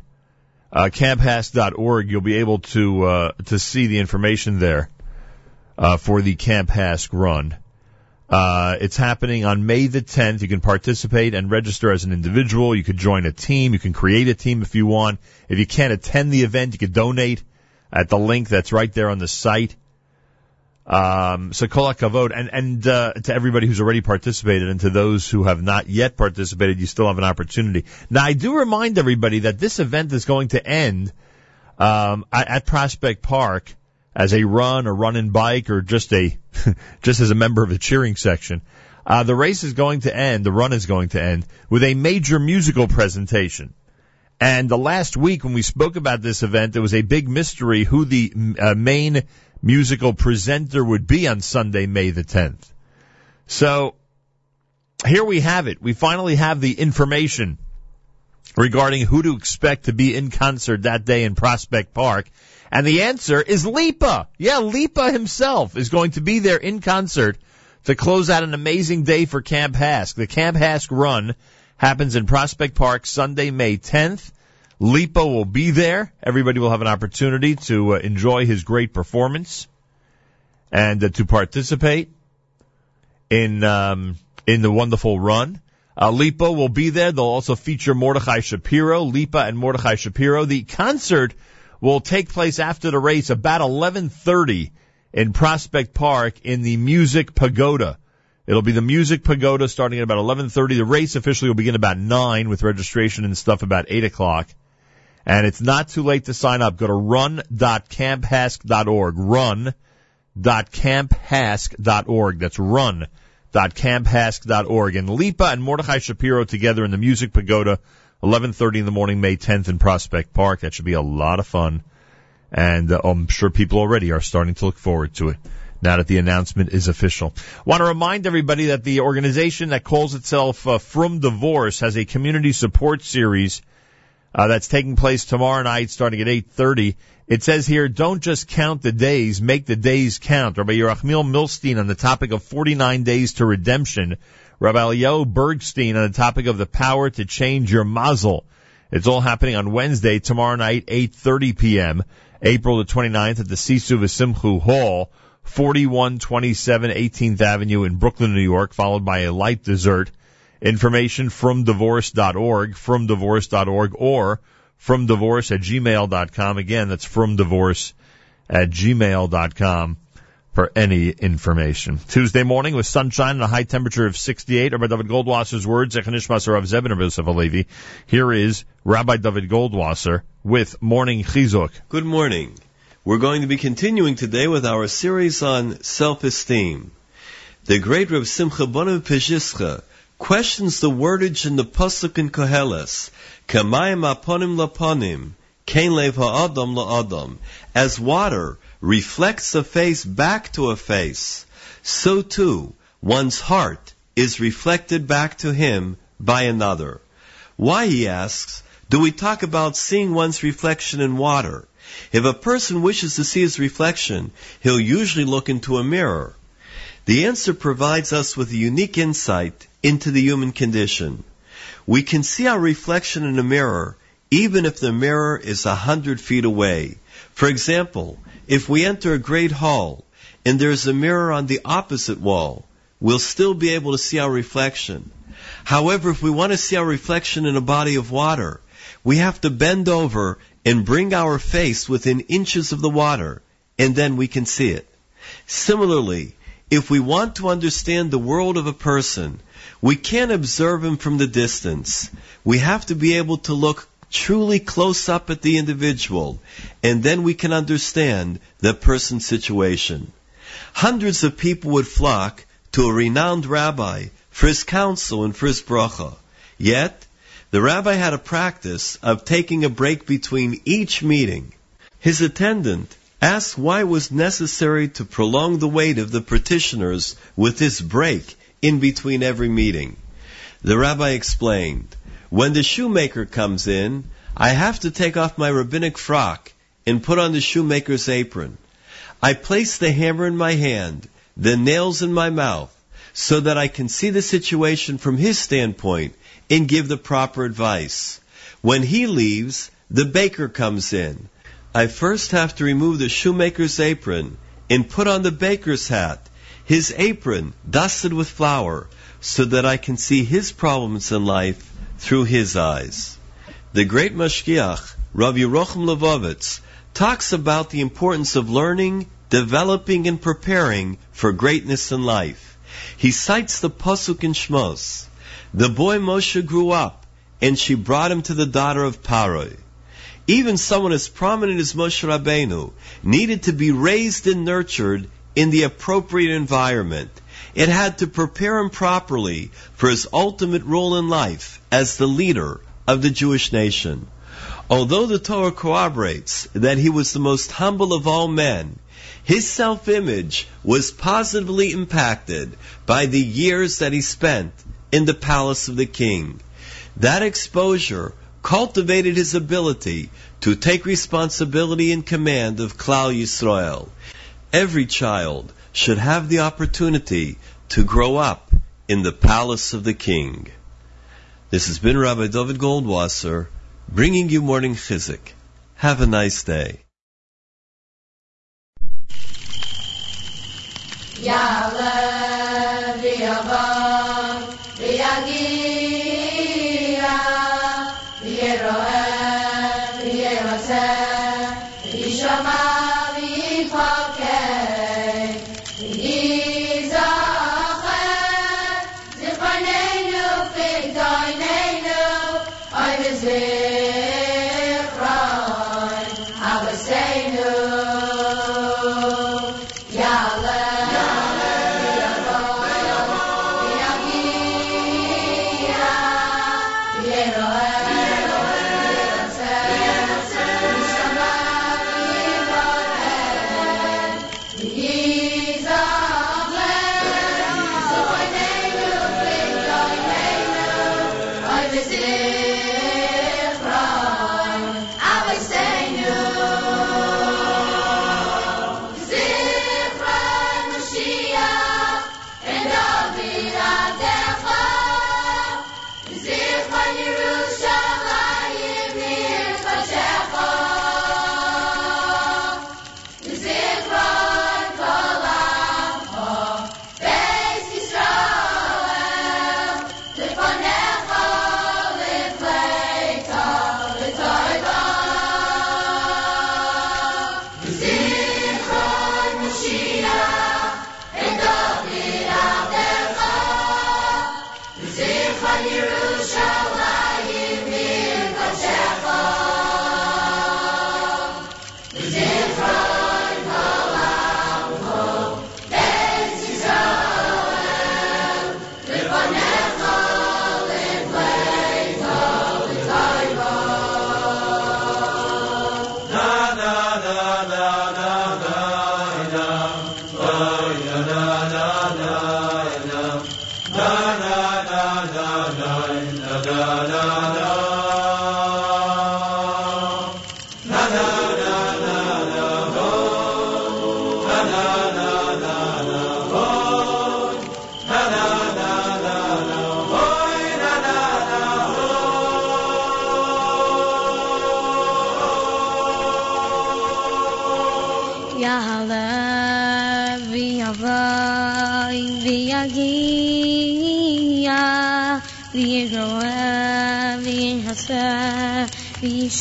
uh, camphasc.org, you'll be able to, uh, to see the information there, uh, for the Camp HASC run. Uh, it's happening on May the 10th. You can participate and register as an individual. You could join a team. You can create a team if you want. If you can't attend the event, you could donate at the link that's right there on the site. Um, so kol hakavod, and and uh, to everybody who's already participated, and to those who have not yet participated, you still have an opportunity. Now, I do remind everybody that this event is going to end um, at, at Prospect Park as a run, a run and bike, or just a just as a member of the cheering section. Uh, the race is going to end, the run is going to end with a major musical presentation. And the last week when we spoke about this event, there was a big mystery who the uh, main musical presenter would be on Sunday, May the 10th. So here we have it. We finally have the information regarding who to expect to be in concert that day in Prospect Park. And the answer is Lipa. Yeah, Lipa himself is going to be there in concert to close out an amazing day for Camp HASC. The Camp HASC run happens in Prospect Park Sunday, May 10th. Lipa will be there. Everybody will have an opportunity to uh, enjoy his great performance and uh, to participate in um, in the wonderful run. Uh, Lipa will be there. They'll also feature Mordechai Shapiro, Lipa and Mordechai Shapiro. The concert will take place after the race about 11:30 in Prospect Park in the Music Pagoda. It'll be the Music Pagoda starting at about 11:30. The race officially will begin about nine with registration and stuff about eight o'clock. And it's not too late to sign up. Go to run.camphasc.org. Run.camphasc.org. That's run.camphasc.org. And Lipa and Mordechai Shapiro together in the Music Pagoda, 11:30 in the morning, May 10th in Prospect Park. That should be a lot of fun. And uh, I'm sure people already are starting to look forward to it now that the announcement is official. Want to remind everybody that the organization that calls itself uh, From Divorce has a community support series uh, that's taking place tomorrow night starting at 8.30. It says here, don't just count the days, make the days count. Rabbi Yerachmiel Milstein on the topic of 49 days to redemption. Rabbi Eliyahu Bergstein on the topic of the power to change your mazel. It's all happening on Wednesday, tomorrow night, 8.30 p.m., April the 29th at the Sisu V'Simchu Hall, 4127 18th Avenue in Brooklyn, New York, followed by a light dessert Information from divorce.org, from divorce.org, or from divorce at gmail.com. Again, that's from divorce at gmail.com for any information. Tuesday morning with sunshine and a high temperature of 68. Rabbi David Goldwasser's words, Zechanishmas Rav Zebin Yosef Alevi. Here is Rabbi David Goldwasser with Morning Chizuk. Good morning. We're going to be continuing today with our series on self-esteem. The great Reb Simcha Bonav Pezhischa questions the wordage in the Pasuk in Koheles, Kamayim aponim laponim, Kain lev ha'adam la'adam. As water reflects a face back to a face, so too one's heart is reflected back to him by another. Why, he asks, do we talk about seeing one's reflection in water? If a person wishes to see his reflection, he'll usually look into a mirror. The answer provides us with a unique insight into the human condition. We can see our reflection in a mirror even if the mirror is a hundred feet away. For example, if we enter a great hall and there's a mirror on the opposite wall, we'll still be able to see our reflection. However, if we want to see our reflection in a body of water, we have to bend over and bring our face within inches of the water, and then we can see it. Similarly, if we want to understand the world of a person, we can't observe him from the distance. We have to be able to look truly close up at the individual, and then we can understand the person's situation. Hundreds of people would flock to a renowned rabbi for his counsel and for his bracha. Yet, the rabbi had a practice of taking a break between each meeting. His attendant asked why it was necessary to prolong the wait of the petitioners with this break in between every meeting. The rabbi explained, when the shoemaker comes in, I have to take off my rabbinic frock and put on the shoemaker's apron. I place the hammer in my hand, the nails in my mouth, so that I can see the situation from his standpoint and give the proper advice. When he leaves, the baker comes in. I first have to remove the shoemaker's apron and put on the baker's hat, his apron dusted with flour, so that I can see his problems in life through his eyes. The great Mashgiach, Rav Yerocham Levovitz, talks about the importance of learning, developing, and preparing for greatness in life. He cites the Pasuk in Shmos. The boy Moshe grew up, and she brought him to the daughter of Paroi. Even someone as prominent as Moshe Rabbeinu needed to be raised and nurtured in the appropriate environment. It had to prepare him properly for his ultimate role in life as the leader of the Jewish nation. Although the Torah corroborates that he was the most humble of all men, his self-image was positively impacted by the years that he spent in the palace of the king. That exposure cultivated his ability to take responsibility and command of Klal Yisrael. Every child should have the opportunity to grow up in the palace of the king. This has been Rabbi David Goldwasser bringing you morning chizuk. Have a nice day.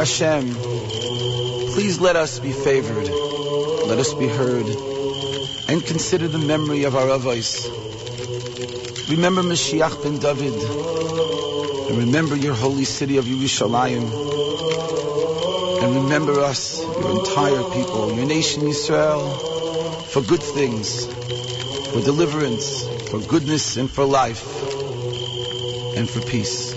Hashem, please let us be favored, let us be heard, and consider the memory of our avos. Remember Mashiach ben David, and remember your holy city of Yerushalayim, and remember us, your entire people, your nation Israel, for good things, for deliverance, for goodness, and for life, and for peace.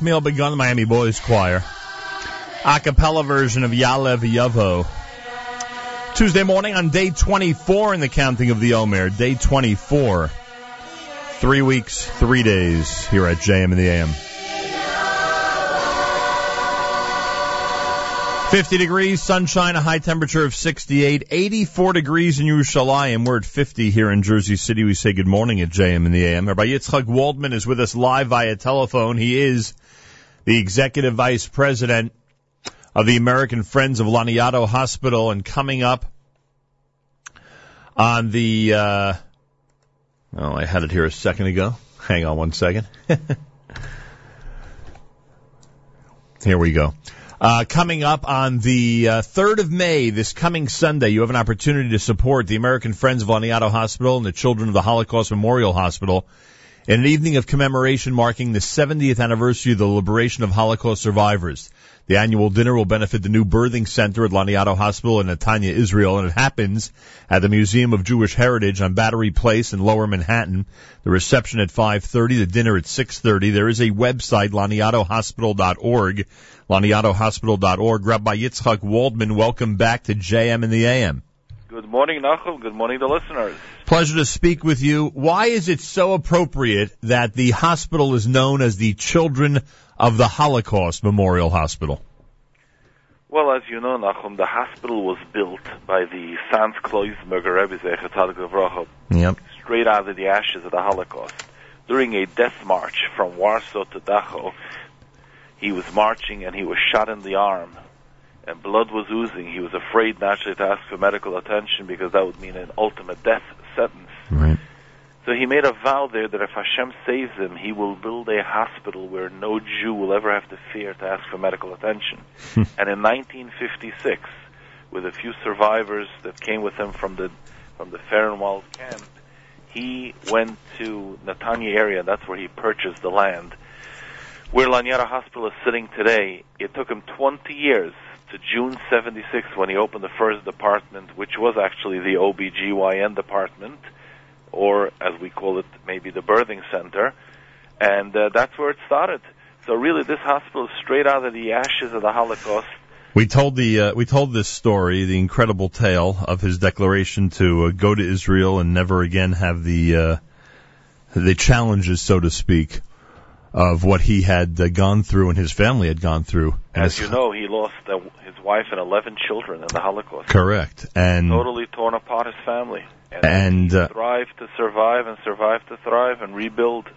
Rachmiel Begun, the Miami Boys Choir. A cappella version of Yalev Yavo. Tuesday morning on day 24 in the counting of the Omer. Day 24. Three weeks, three days here at JM in the AM. 50 degrees, sunshine, a high temperature of 68, 84 degrees in Yerushalayim. We're at 50 here in Jersey City. We say good morning at JM in the AM. Rabbi Yitzchok Waldman is with us live via telephone. He is the executive vice president of the American Friends of Laniado Hospital and coming up on the, uh, well, I had it here a second ago. Hang on one second. here we go. Uh, coming up on the uh, 3rd of May, this coming Sunday, you have an opportunity to support the American Friends of Laniado Hospital and the Children of the Holocaust Memorial Hospital in an evening of commemoration marking the 70th anniversary of the liberation of Holocaust survivors. The annual dinner will benefit the new birthing center at Laniado Hospital in Netanya, Israel, and it happens at the Museum of Jewish Heritage on Battery Place in Lower Manhattan. The reception at 5.30, the dinner at 6.30. There is a website, laniadohospital.org, laniadohospital.org. Rabbi Yitzchok Waldman, welcome back to JM in the AM. Good morning, Nachum. Good morning, the listeners. Pleasure to speak with you. Why is it so appropriate that the hospital is known as the Children of the Holocaust Memorial Hospital? Well, as you know, Nachum, the hospital was built by the Sanz Klausenberger Rebbe Zecher Yep. straight out of the ashes of the Holocaust. During a death march from Warsaw to Dachau, he was marching and he was shot in the arm, and blood was oozing. He was afraid naturally to ask for medical attention because that would mean an ultimate death sentence. Right. So he made a vow there that if Hashem saves him, he will build a hospital where no Jew will ever have to fear to ask for medical attention. Hmm. and in 1956, with a few survivors that came with him from the from the Fehrenwald camp, he went to Netanya area. That's where he purchased the land. Where Laniado Hospital is sitting today, it took him 20 years to June 76 when he opened the first department, which was actually the OBGYN department, or as we call it, maybe the birthing center. And uh, that's where it started. So really, this hospital is straight out of the ashes of the Holocaust. We told the uh, we told this story, the incredible tale of his declaration to uh, go to Israel and never again have the uh, the challenges, so to speak, of what he had uh, gone through and his family had gone through. And As you know, he lost uh, his wife and 11 children in the Holocaust. correct, and Totally torn apart his family. And, and uh, thrive to survive and survive to thrive and rebuild.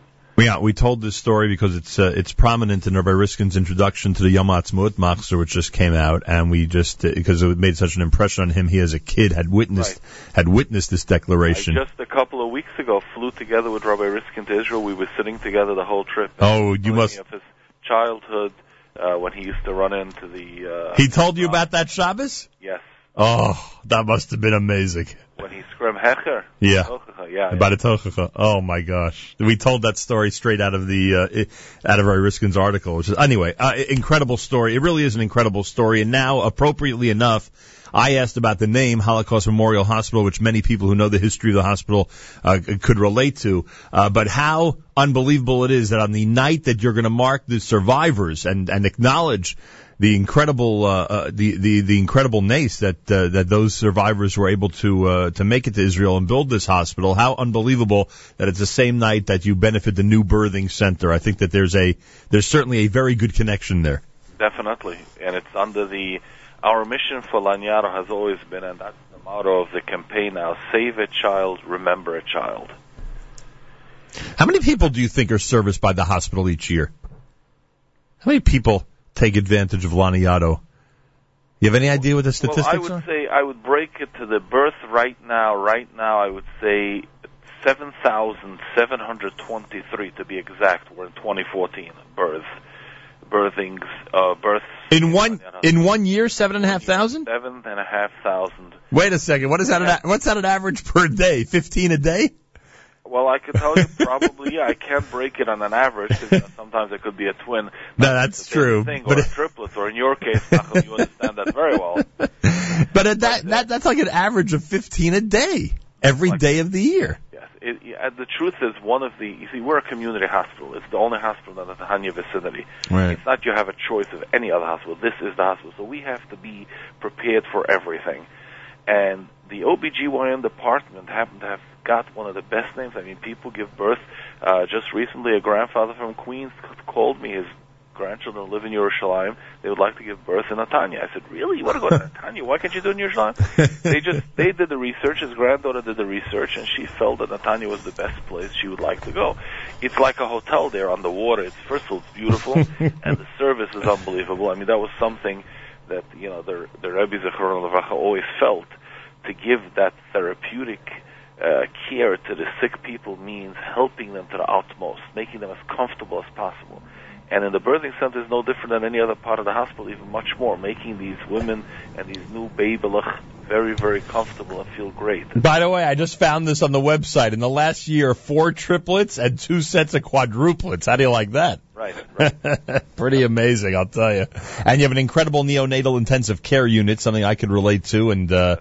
Yeah, we told this story because it's uh, it's prominent in Rabbi Riskin's introduction to the Yom Ha'atzmaut Machzor, which just came out, and we just uh, because it made such an impression on him, he as a kid had witnessed had witnessed this declaration. I just a couple of weeks ago flew together with Rabbi Riskin to Israel. We were sitting together the whole trip. oh, you must. Of his childhood uh, when he used to run into the. Uh, He told you about that Shabbos? Yes. Oh, that must have been amazing. When he screamed Hecher. Yeah. Tochacha, yeah. About a tochacha. Oh my gosh, we told that story straight out of the uh, out of Rabbi Riskin's article. Which is anyway, uh, incredible story. It really is an incredible story. And now, appropriately enough, I asked about the name Holocaust Memorial Hospital, which many people who know the history of the hospital uh, could relate to. Uh, but how unbelievable it is that on the night that you're going to mark the survivors and and acknowledge the incredible uh, uh, the, the the incredible nace that uh, that those survivors were able to uh, to make it to Israel and build this hospital. How unbelievable that it's the same night that you benefit the new birthing center. I think that there's a there's certainly a very good connection there. Definitely, and it's under the. Our mission for Laniado has always been, and that's the motto of the campaign now: save a child, remember a child. How many people do you think are serviced by the hospital each year? How many people take advantage of Laniado? You have any idea what the statistics well, I would are? say I would break it to the birth right now. Right now, I would say seven thousand seven hundred twenty-three to be exact. We're in 2014 birth, birthings, uh, births. In one in one year, seven and a half thousand. Seven and a half thousand. Wait a second. What is that? An, a- what's that an average per day? Fifteen a day? Well, I could tell you probably. Yeah, I can't break it on an average because you know, sometimes it could be a twin. No, that's true. Thing, But or a triplet, or in your case, Nachum, you understand that very well. but at that uh, that that's like an average of fifteen a day every day of the year. Yes. It, yeah, the truth is, one of the you see, we're a community hospital. It's the only hospital in the Tahania vicinity. Right. It's not you have a choice of any other hospital. This is the hospital, so we have to be prepared for everything. And the OBGYN department happened to have got one of the best names. I mean, people give birth. Uh, just recently, a grandfather from Queens called me. His grandchildren live in Yerushalayim. They would like to give birth in Netanya. I said, really? You want to go to Netanya? Why can't you do it in Yerushalayim? they just they did the research. His granddaughter did the research, and she felt that Netanya was the best place she would like to go. It's like a hotel there on the water. It's first of all, it's beautiful, and the service is unbelievable. I mean, that was something that you know the the Rebbe Zechron Levracha always felt to give that therapeutic uh, care to the sick people means helping them to the utmost, making them as comfortable as possible. And in the birthing center is no different than any other part of the hospital, even much more, making these women and these new babylach very, very comfortable and feel great. By the way, I just found this on the website. In the last year, four triplets and two sets of quadruplets. How do you like that? Right. Pretty amazing, I'll tell you. And you have an incredible neonatal intensive care unit, something I could relate to, and uh,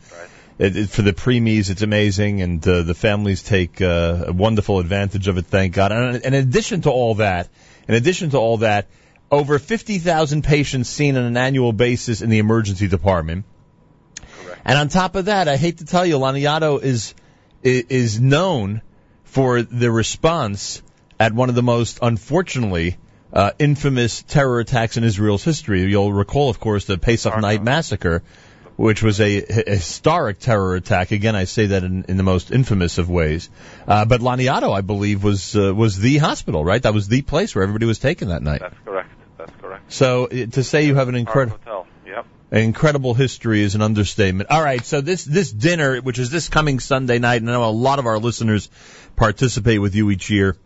it, it, for the preemies, it's amazing, and uh, the families take uh, wonderful advantage of it. Thank God. And, and in addition to all that, in addition to all that, over 50,000 patients seen on an annual basis in the emergency department. And on top of that, I hate to tell you, Laniado is is known for the response at one of the most, unfortunately, uh, infamous terror attacks in Israel's history. You'll recall, of course, the Pesach Night Massacre, which was a historic terror attack. Again, I say that in, in the most infamous of ways. Uh, but Laniado, I believe, was uh, was the hospital, right? That was the place where everybody was taken that night. That's correct. That's correct. So uh, to say you have an incredible Hotel. Yep. incredible history is an understatement. All right, so this this dinner, which is this coming Sunday night, and I know a lot of our listeners participate with you each year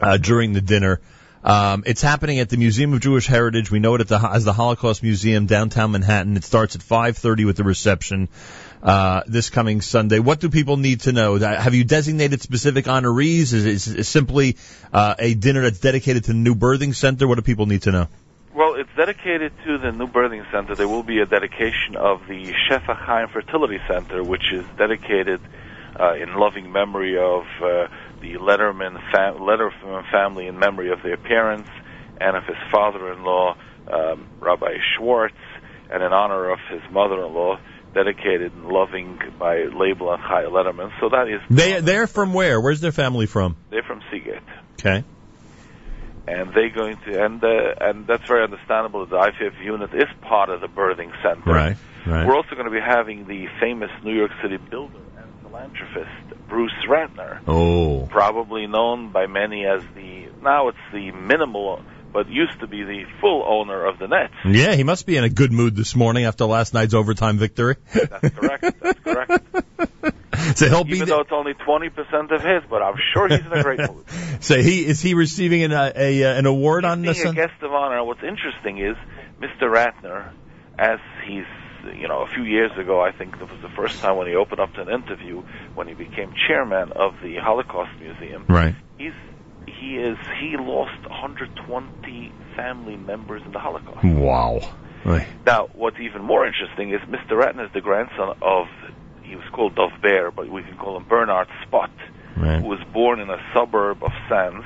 uh, during the dinner. Um, it's happening at the Museum of Jewish Heritage. We know it the, as the Holocaust Museum downtown Manhattan. It starts at 5:30 with the reception uh, this coming Sunday. What do people need to know? Uh, Have you designated specific honorees? Is it simply uh, a dinner that's dedicated to the New Birthing Center? What do people need to know? Well, it's dedicated to the New Birthing Center. There will be a dedication of the Shefa Chaim Fertility Center, which is dedicated uh, in loving memory of uh, the Letterman, fam- Letterman family in memory of their parents and of his father-in-law, um, Rabbi Schwartz, and in honor of his mother-in-law, dedicated and loving by Label and Chaya Letterman. So that is, They they're from where? Where's their family from? they're from Seagate. Okay. and they're going to and uh, and that's very understandable. The IVF unit is part of the birthing center. Right. Right. We're also going to be having the famous New York City builder and philanthropist Bruce Ratner, Oh. probably known by many as the now it's the minimal, but used to be the full owner of the Nets. Yeah, he must be in a good mood this morning after last night's overtime victory. That's correct. That's correct. so he'll be Even though it's only twenty percent of his, but I'm sure he's in a great mood. so he is he receiving an uh, a uh, an award on the being a guest of honor. What's interesting is Mr. Ratner, as he's you know a few years ago, I think that was the first time when he opened up to an interview when he became chairman of the Holocaust Museum. Right. He's he is he lost 120 family members in the Holocaust. Wow. Right. Now, what's even more interesting is Mr. Ratner is the grandson of he was called Dov Bear, but we can call him Bernard Spot, Right. who was born in a suburb of Sanz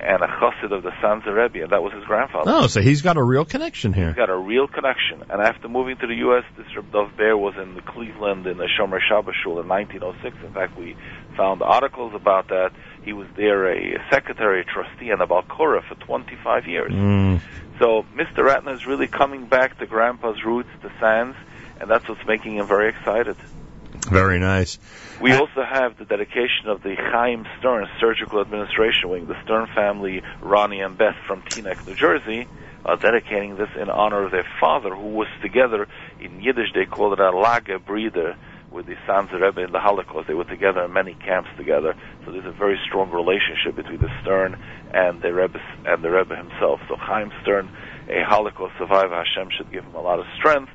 and a chassid of the Sanz Rebbe, and that was his grandfather. Oh, so he's got a real connection here. He's got a real connection. And after moving to the U.S., this Reb Dov Bear was in Cleveland in the Shomer Shabbos Shul in 1906. In fact, we found articles about that. He was there a secretary, a trustee, and a Balkora for 25 years. Mm. So Mr. Ratner is really coming back to Grandpa's roots, the Sanz, and that's what's making him very excited. Very nice. We also have the dedication of the Chaim Stern Surgical Administration Wing, the Stern family, Ronnie and Beth from Teaneck, New Jersey, are dedicating this in honor of their father, who was together in Yiddish. They call it a Lager Breeder with the Sanz Rebbe in the Holocaust. They were together in many camps together. So there's a very strong relationship between the Stern and the Rebbe and the Rebbe himself. So Chaim Stern, a Holocaust survivor, Hashem should give him a lot of strength.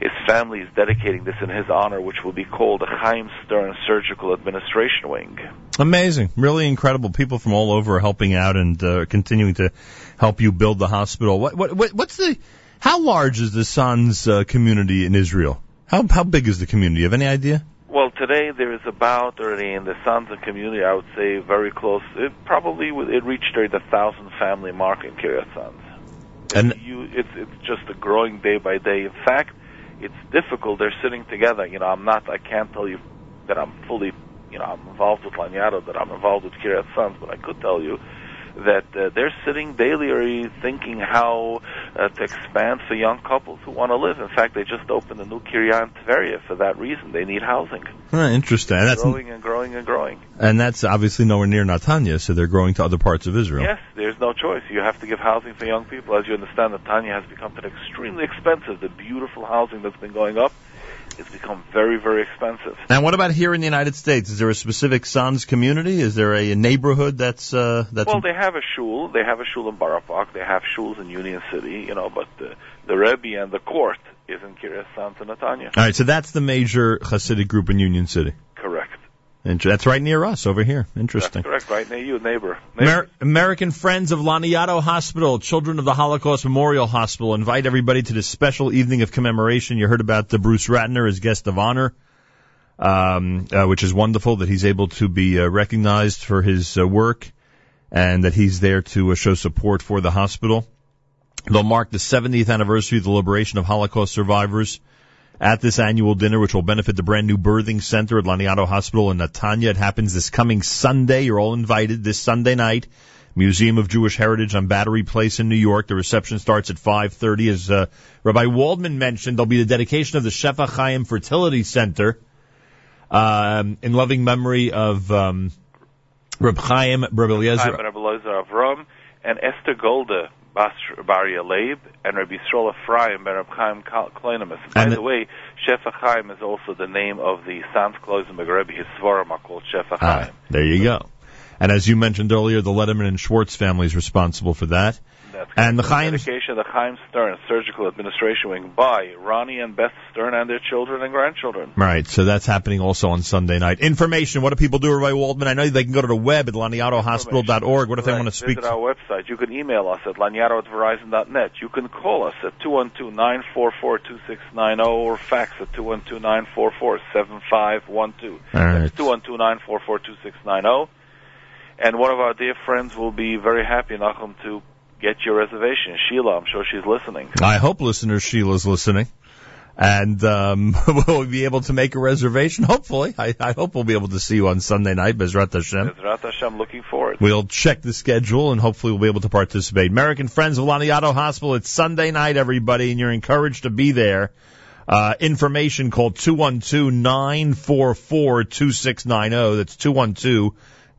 His family is dedicating this in his honor, which will be called the Chaim Stern Surgical Administration Wing. Amazing, really incredible. People from all over are helping out and uh, continuing to help you build the hospital. What, what, what what's the? How large is the Sanz uh, community in Israel? How how big is the community? You have any idea? Well, today there is about already in the Sansa community, I would say very close. It probably it reached the thousand family mark in Kiryat Sanz. And You, it's it's just a growing day by day. In fact, it's difficult. They're sitting together. You know, I'm not. I can't tell you that I'm fully. You know, I'm involved with Laniado, that I'm involved with Kiryat Sanz, but I could tell you that uh, they're sitting daily thinking how uh, to expand for young couples who want to live. In fact, they just opened a new Kiryat Tveria for that reason. They need housing. Huh, interesting. And that's growing and growing and growing. and that's obviously nowhere near Netanya, so they're growing to other parts of Israel. Yes, there's no choice. You have to give housing for young people. As you understand, Netanya has become extremely expensive. The beautiful housing that's been going up, it's become very, very expensive. And what about here in the United States? Is there a specific Sanz community? Is there a neighborhood that's uh, that's well, they have a shul. They have a shul in Borough Park. They have shuls in Union City, you know, but the, the Rebbe and the court is in Kiryas Santa Netanya. all right? So that's the major Hasidic group in Union City. Correct. That's right near us over here. Interesting. Correct, right near you, neighbor. Amer- American Friends of Laniado Hospital, Children of the Holocaust Memorial Hospital, invite everybody to this special evening of commemoration. You heard about the Bruce Ratner as guest of honor, um, uh, which is wonderful that he's able to be uh, recognized for his uh, work and that he's there to uh, show support for the hospital. They'll mark the 70th anniversary of the liberation of Holocaust survivors at this annual dinner, which will benefit the brand new birthing center at Laniado Hospital in Netanya. It happens this coming Sunday. You're all invited this Sunday night. Museum of Jewish Heritage on Battery Place in New York. The reception starts at 5:30. As uh, Rabbi Waldman mentioned, there'll be the dedication of the Shefa Chaim Fertility Center um, in loving memory of um, Reb Chaim Reb Eliezer. Eliezer Avram, and Esther Golda Bas Bar Yaleib, and Rabbi Yisrael Ephraim ben Reb Chaim Kleinemos. By the way, Shefa Chaim is also the name of the Sanz Klausenberg Rebbe. His Svarim are called Shefa Ah, Chaim. there you go. And as you mentioned earlier, the Letterman and Schwartz family is responsible for that. And the Chaim dedication of the Chaim Stern Surgical Administration Wing by Ronnie and Beth Stern and their children and grandchildren. Right, so that's happening also on Sunday night. Information, what do people do, Rabbi Waldman? I know they can go to the web at laniadohospital.org. What if they want to speak? Visit our website. You can email us at laniado at verizon.net. You can call us at 212-944-2690 or fax at 212-944-7512. All right. That's 212-944-2690. And one of our dear friends will be very happy, Nachum, to get your reservation. Sheila, I'm sure she's listening. I hope listener Sheila's listening. And um, we'll be able to make a reservation, hopefully. I, I hope we'll be able to see you on Sunday night, Bezrat Hashem. Bezrat Hashem, looking forward. We'll check the schedule and hopefully we'll be able to participate. American Friends of Laniado Hospital, it's Sunday night, everybody, and you're encouraged to be there. Uh, information called 212-944-2690. That's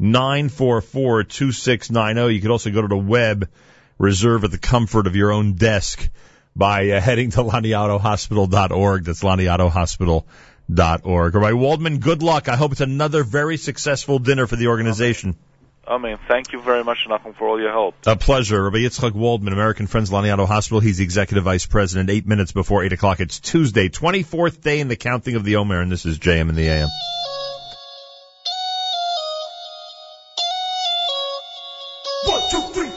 212-944-2690. You could also go to the web, reserve at the comfort of your own desk by uh, heading to laniadohospital.org. That's laniadohospital.org. Rabbi Waldman, good luck. I hope it's another very successful dinner for the organization. I mean, thank you very much, Nachum, for all your help. A pleasure. Rabbi Yitzchok Waldman, American Friends Laniado Hospital. He's the executive vice president. Eight minutes before eight o'clock. It's Tuesday, 24th day in the counting of the Omer, and this is JM in the AM. One, two, three,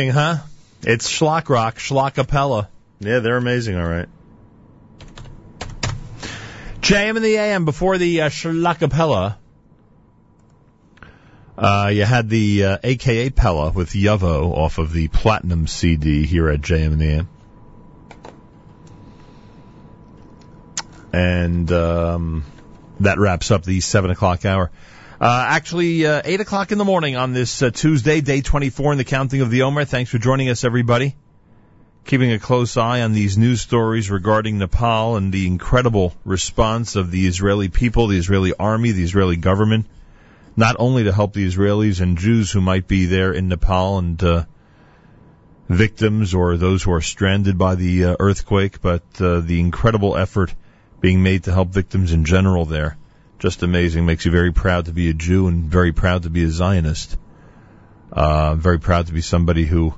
amazing, huh? It's Schlock Rock, Schlockapella. Yeah, they're amazing, all right. JM in the AM before the uh, Schlockapella. Uh, you had the uh, AKA Pella with Yovo off of the Platinum CD here at JM in the AM. And um, that wraps up the 7 o'clock hour. Uh, actually, uh, 8 o'clock in the morning on this uh, Tuesday, day 24 in the counting of the Omer. Thanks for joining us, everybody. Keeping a close eye on these news stories regarding Nepal and the incredible response of the Israeli people, the Israeli army, the Israeli government, not only to help the Israelis and Jews who might be there in Nepal and uh, victims or those who are stranded by the uh, earthquake, but uh, the incredible effort being made to help victims in general there. Just amazing. Makes you very proud to be a Jew and very proud to be a Zionist. Uh, very proud to be somebody who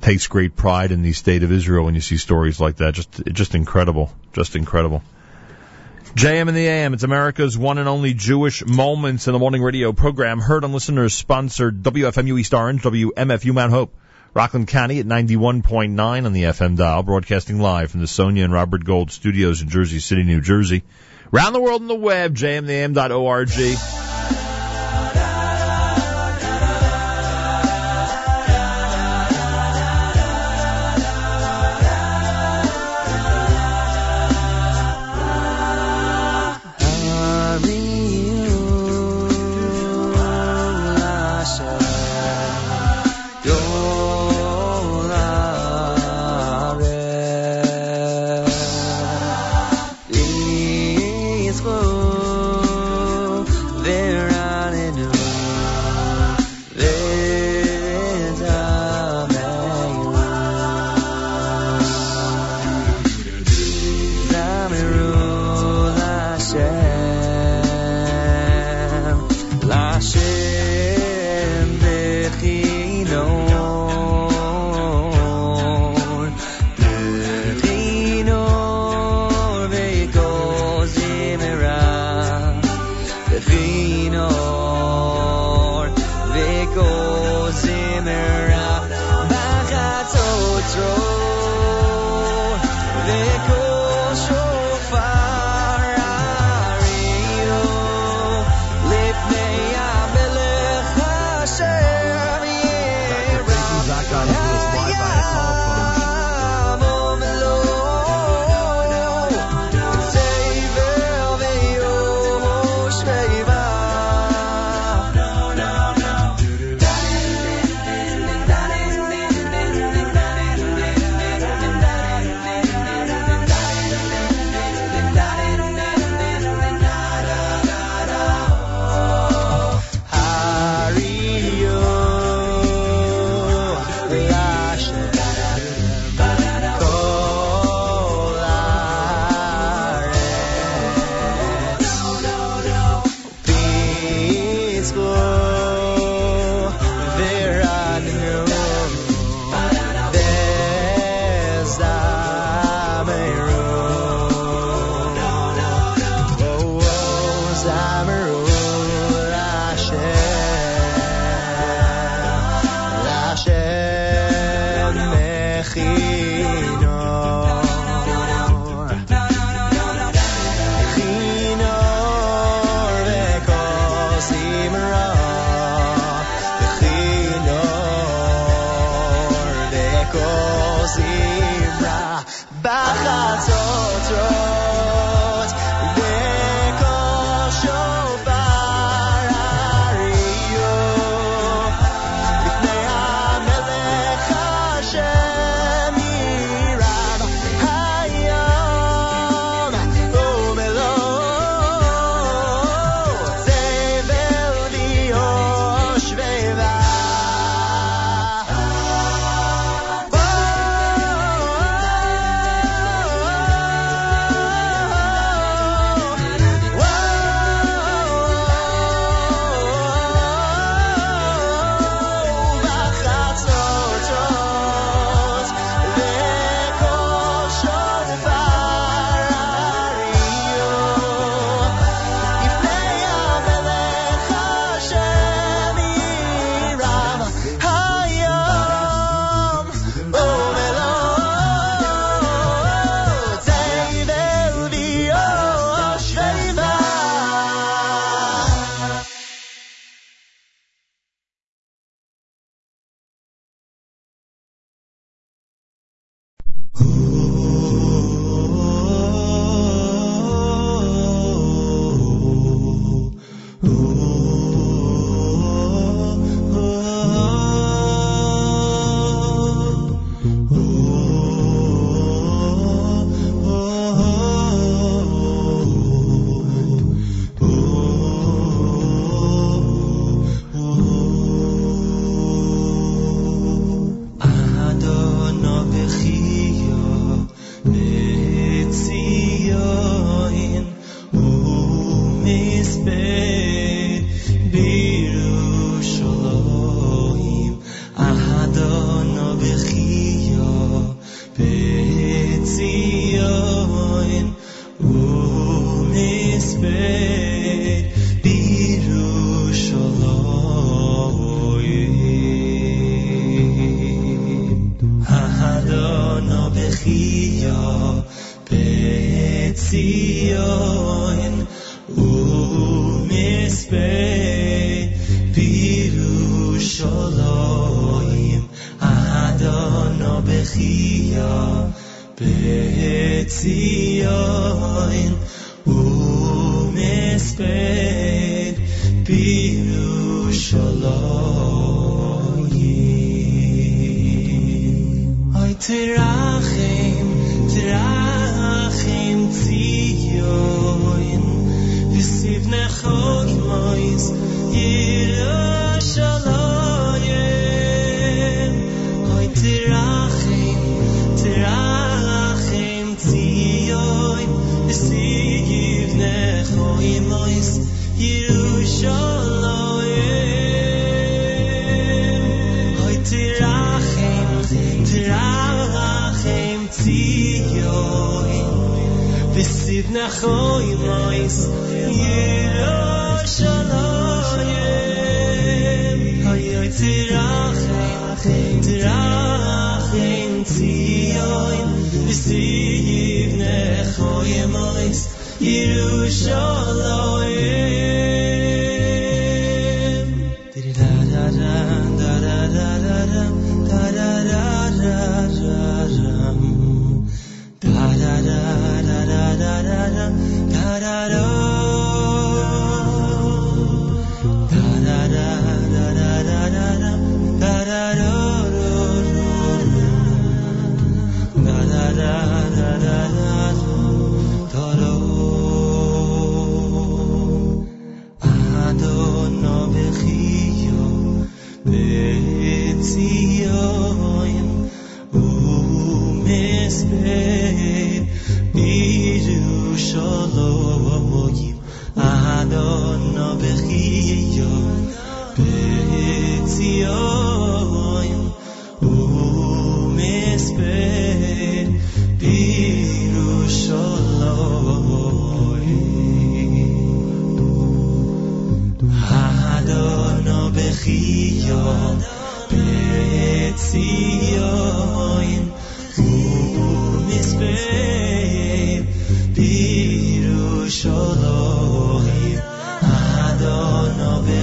takes great pride in the state of Israel when you see stories like that. Just, just incredible. Just incredible. JM in the AM, it's America's one and only Jewish Moments in the Morning radio program, heard on listeners sponsored WFMU East Orange, WMFU Mount Hope, Rockland County at 91.9 on the FM dial, broadcasting live from the Sonia and Robert Gold studios in Jersey City, New Jersey. Round the world on the web, jmintheam.org.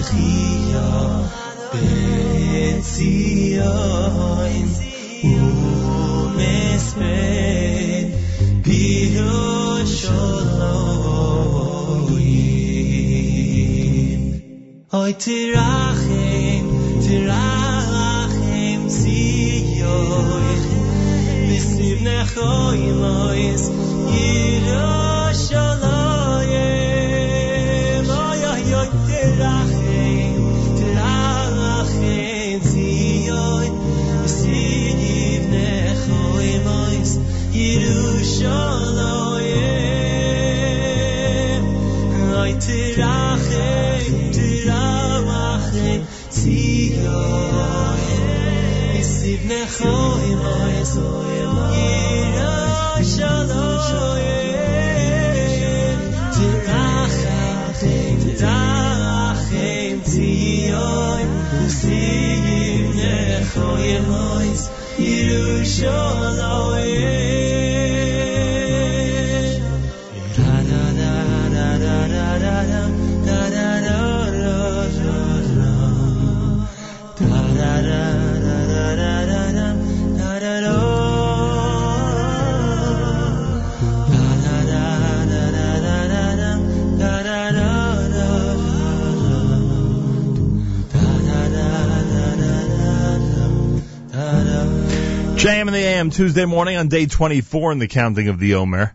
Sia ben umespen Oy tirachem tirachem Sion nisivnecho Elois Tuesday morning on day 24 in the counting of the Omer.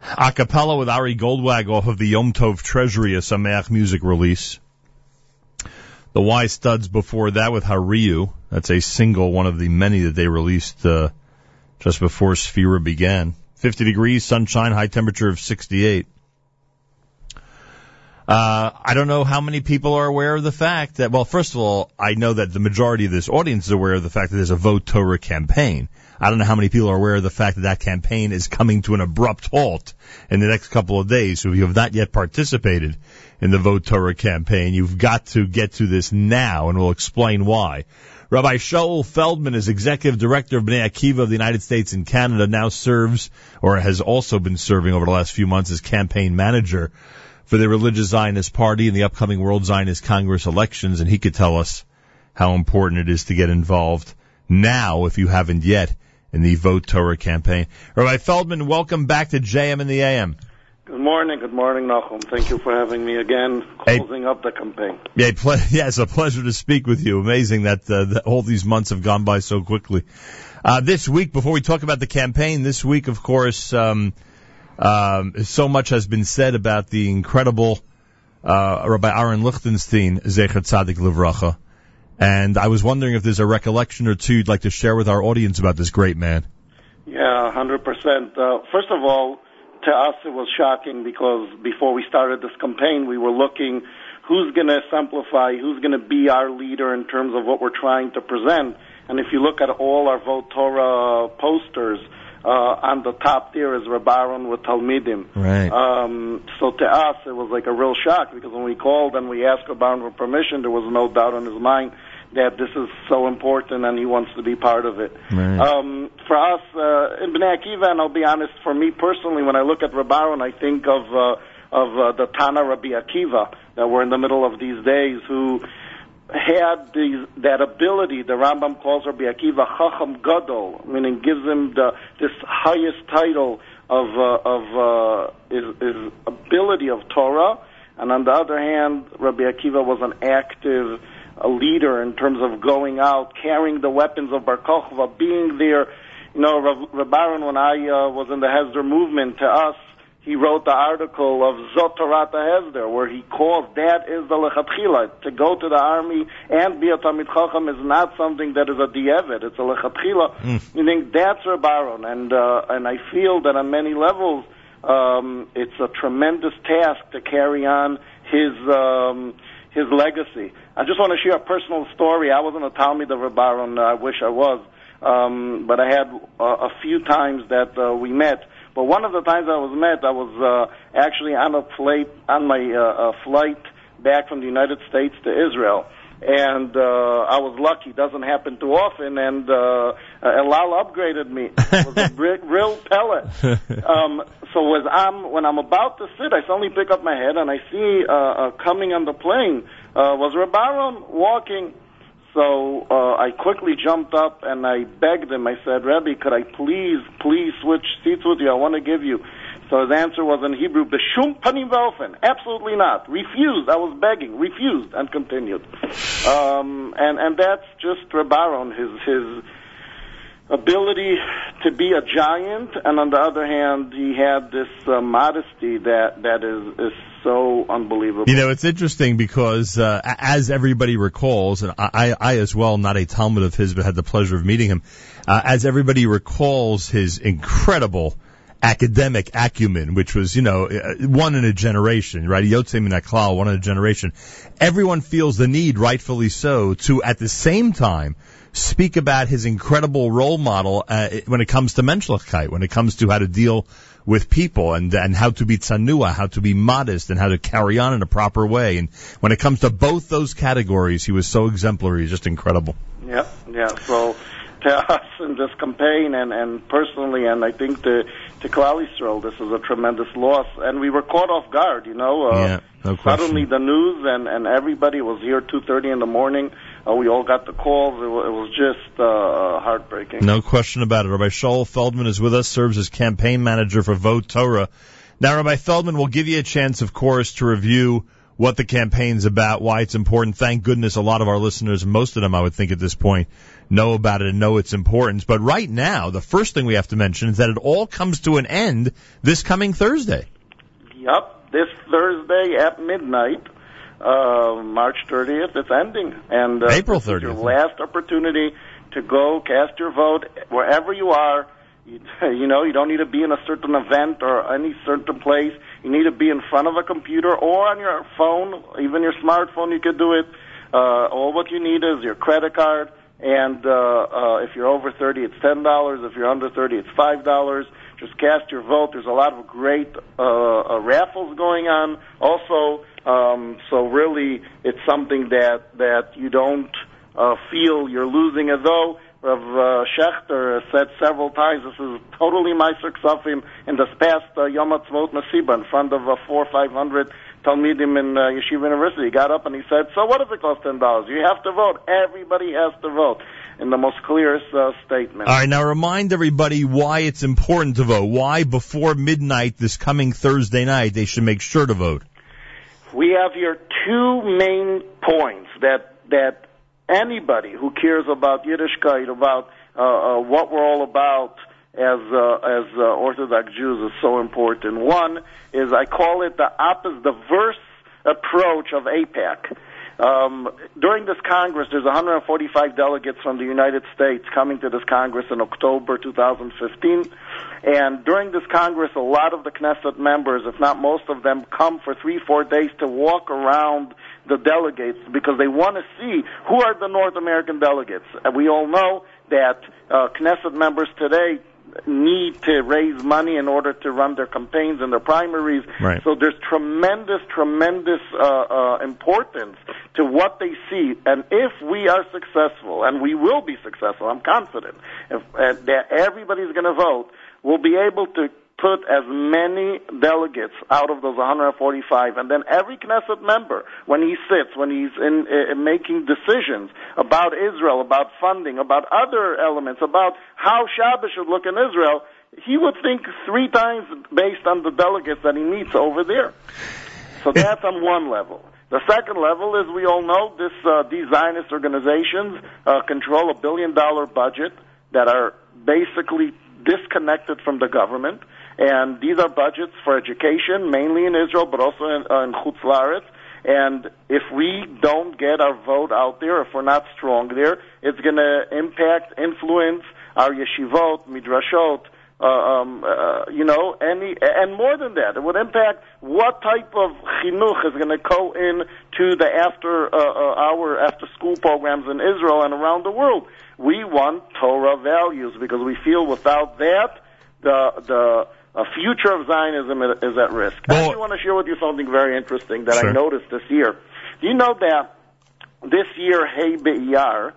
A cappella with Ari Goldwag off of the Yom Tov Treasury, a Sameach music release. The Y Studs before that with Hariyu. That's a single, one of the many that they released uh, just before Sefira began. 50 degrees, sunshine, high temperature of 68. Uh, I don't know how many people are aware of the fact that, well, first of all, I know that the majority of this audience is aware of the fact that there's a Vote Torah campaign. I don't know how many people are aware of the fact that that campaign is coming to an abrupt halt in the next couple of days. So if you have not yet participated in the Vote Torah campaign, you've got to get to this now, and we'll explain why. Rabbi Shaul Feldman is executive director of Bnei Akiva of the United States and Canada, now serves, or has also been serving over the last few months as campaign manager for the Religious Zionist Party in the upcoming World Zionist Congress elections, and he could tell us how important it is to get involved now, if you haven't yet, in the Vote Torah campaign. Rabbi Feldman, welcome back to JM in the AM. Good morning, good morning, Nachum. Thank you for having me again, closing up the campaign. Yeah, ple- yeah, it's a pleasure to speak with you. Amazing that, uh, that all these months have gone by so quickly. Uh, this week, before we talk about the campaign, this week, of course, um, um, so much has been said about the incredible uh, Rabbi Aaron Lichtenstein, Zecher Tzadik Livracha. And I was wondering if there's a recollection or two you'd like to share with our audience about this great man. Yeah, 100%. Uh, first of all, to us it was shocking because before we started this campaign, we were looking who's going to exemplify, who's going to be our leader in terms of what we're trying to present. And if you look at all our Vote Torah posters, uh, on the top there is Rabbaron with Talmidim. Right. Um, so to us, it was like a real shock because when we called and we asked Rabbaron for permission, there was no doubt in his mind that this is so important and he wants to be part of it. Right. Um, for us, uh, in Bnei Akiva, and I'll be honest, for me personally, when I look at Rabbaron, I think of uh, of uh, the Tana Rabbi Akiva that we're in the middle of these days, who had these, that ability. The Rambam calls Rabbi Akiva Chacham Gadol, meaning gives him the this highest title of uh, of uh, his, his ability of Torah. And on the other hand, Rabbi Akiva was an active a leader in terms of going out, carrying the weapons of Bar Kochva, being there. You know, Rav, Rav Baron, when I uh, was in the Hesder movement, to us, he wrote the article of Zotorata Hesder, where he calls that is the lechatchila. To go to the army and be a Talmid Chacham is not something that is a dievet. It's a lechatchila. Mm. You think that's Rav Baron, and uh, and I feel that on many levels, um, it's a tremendous task to carry on his. Um, his legacy. I just want to share a personal story. I wasn't a Talmud of Rav Baron. I wish I was. Um, but I had uh, a few times that uh, we met. But one of the times I was met, I was uh, actually on a flight on my uh, uh, flight back from the United States to Israel, and uh, I was lucky. Doesn't happen too often, and uh, El Al upgraded me. It was a real, real pellet. Um, so as I'm when I'm about to sit, I suddenly pick up my head and I see uh, uh, coming on the plane uh, was Rabbaron walking. So uh, I quickly jumped up and I begged him. I said, Rebbe, could I please, please switch seats with you? I want to give you. So his answer was in Hebrew, Beshum panim ve'ofen. Absolutely not. Refused. I was begging. Refused and continued. Um, and, and that's just Rabbaron, his, his ability to be a giant, and on the other hand, he had this uh, modesty that, that is, is so unbelievable. You know, it's interesting because uh, as everybody recalls, and I, I as well, not a Talmud of his, but had the pleasure of meeting him. Uh, as everybody recalls, his incredible academic acumen, which was, you know, uh, one in a generation, right? Yotzei min haklal, one in a generation. Everyone feels the need, rightfully so, to at the same time speak about his incredible role model uh, when it comes to menschlichkeit, when it comes to how to deal with people and and how to be tsanua, how to be modest, and how to carry on in a proper way. And when it comes to both those categories, he was so exemplary, just incredible. Yeah, yeah. So to us in this campaign and, and personally, and I think to to Klal Yisrael, this is a tremendous loss. And we were caught off guard, you know. Uh, yeah, no question. Suddenly the news and and everybody was here 2:30 in the morning. Uh, we all got the calls. It, wa- it was just uh, heartbreaking. No question about it. Rabbi Shaul Feldman is with us, serves as campaign manager for Vote Torah. Now, Rabbi Feldman, we'll give you a chance, of course, to review what the campaign's about, why it's important. Thank goodness a lot of our listeners, most of them I would think at this point, know about it and know its importance. But right now, the first thing we have to mention is that it all comes to an end this coming Thursday. Yep, this Thursday at midnight, uh, March 30th, it's ending. And uh, April this is your 30th. last opportunity to go cast your vote wherever you are. You, you know, you don't need to be in a certain event or any certain place. You need to be in front of a computer or on your phone, even your smartphone. You could do it. Uh, all what you need is your credit card. And uh, uh, if you're over 30, it's ten dollars. If you're under 30, it's five dollars. Just cast your vote. There's a lot of great uh, uh, raffles going on. Also, um, so really, it's something that that you don't uh, feel you're losing. As though Rav uh, Schechter said several times, this is totally my Ksafim in this past uh, Yom Ha'atzmaut Masiba in front of uh, four five hundred Talmidim in uh, Yeshiva University. He got up and he said, "So what if it costs ten dollars? You have to vote. Everybody has to vote." In the most clearest uh, statement. All right, now remind everybody why it's important to vote. Why before midnight this coming Thursday night they should make sure to vote. We have here two main points that that anybody who cares about Yiddishkeit, about uh, uh, what we're all about as uh, as uh, Orthodox Jews, is so important. One is I call it the opposite, the verse approach of AIPAC. Um, during this Congress, there's 145 delegates from the United States coming to this Congress in October 2015. And during this Congress, a lot of the Knesset members, if not most of them, come for three, four days to walk around the delegates because they want to see who are the North American delegates. And we all know that uh, Knesset members today need to raise money in order to run their campaigns and their primaries. Right. So there's tremendous, tremendous uh, uh, importance to what they see. And if we are successful, and we will be successful, I'm confident, if, uh, that everybody's going to vote, we'll be able to put as many delegates out of those 145, and then every Knesset member, when he sits, when he's in, uh, making decisions about Israel, about funding, about other elements, about how Shabbos should look in Israel, he would think three times based on the delegates that he meets over there. So that's on one level. The second level is we all know this uh, these Zionist organizations uh, control a billion dollar budget that are basically disconnected from the government, and these are budgets for education, mainly in Israel, but also in, uh, in Chutz. And if we don't get our vote out there, if we're not strong there, it's going to impact, influence our yeshivot, midrashot, uh, um, uh, you know, any, and more than that, it would impact what type of chinuch is going to go in to the after uh, uh, hour after school programs in Israel and around the world. We want Torah values because we feel without that, the the uh, future of Zionism is at risk. I actually want to share with you something very interesting that Sure. I noticed this year. Do you know that this year Hey Be'iyar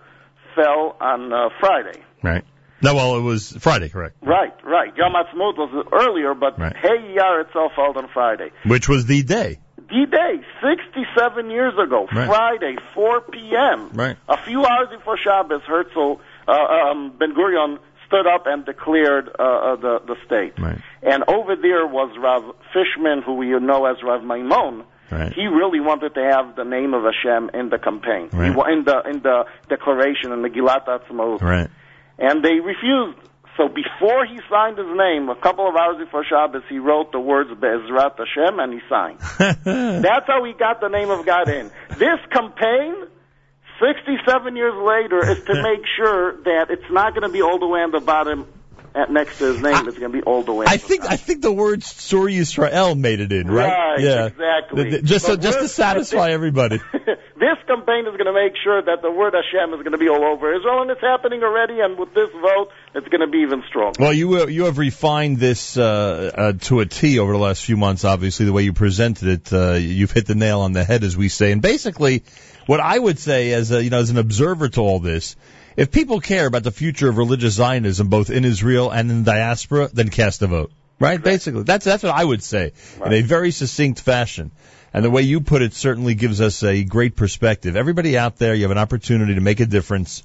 fell on uh, Friday? Right. No, well, it was Friday, correct? Right, right. Yom Ha'atzmaut was earlier, but Right. Hey Iyar itself fell on Friday. Which was the day. The day, 67 years ago, Right. Friday, 4 p.m. Right. A few hours before Shabbos, Herzl, uh, um, Ben Gurion stood up and declared uh, uh, the, the state. Right. And over there was Rav Fishman, who we know as Rav Maimon. Right. He really wanted to have the name of Hashem in the campaign, Right. In the in the declaration in the Gilat Atzmaut Right. and they refused. So before he signed his name, a couple of hours before Shabbos, he wrote the words Be'ezrat Hashem and he signed. That's how he got the name of God in. This campaign, 67 years later, is to make sure that it's not going to be all the way on the bottom at, next to his name. It's going to be all the way. I think I think the word Tzur Yisrael made it in, right? Right, yeah, exactly. Th- th- Just so, just to satisfy everybody. this campaign is going to make sure that the word Hashem is going to be all over Israel, and it's happening already. And with this vote, it's going to be even stronger. Well, you uh, you have refined this uh, uh, to a T over the last few months. Obviously, the way you presented it, uh, you've hit the nail on the head, as we say. And basically, what I would say, as a, you know, as an observer to all this, if people care about the future of religious Zionism, both in Israel and in the diaspora, then cast a vote. Right? Basically, that's that's what I would say in a very succinct fashion. And the way you put it certainly gives us a great perspective. Everybody out there, you have an opportunity to make a difference.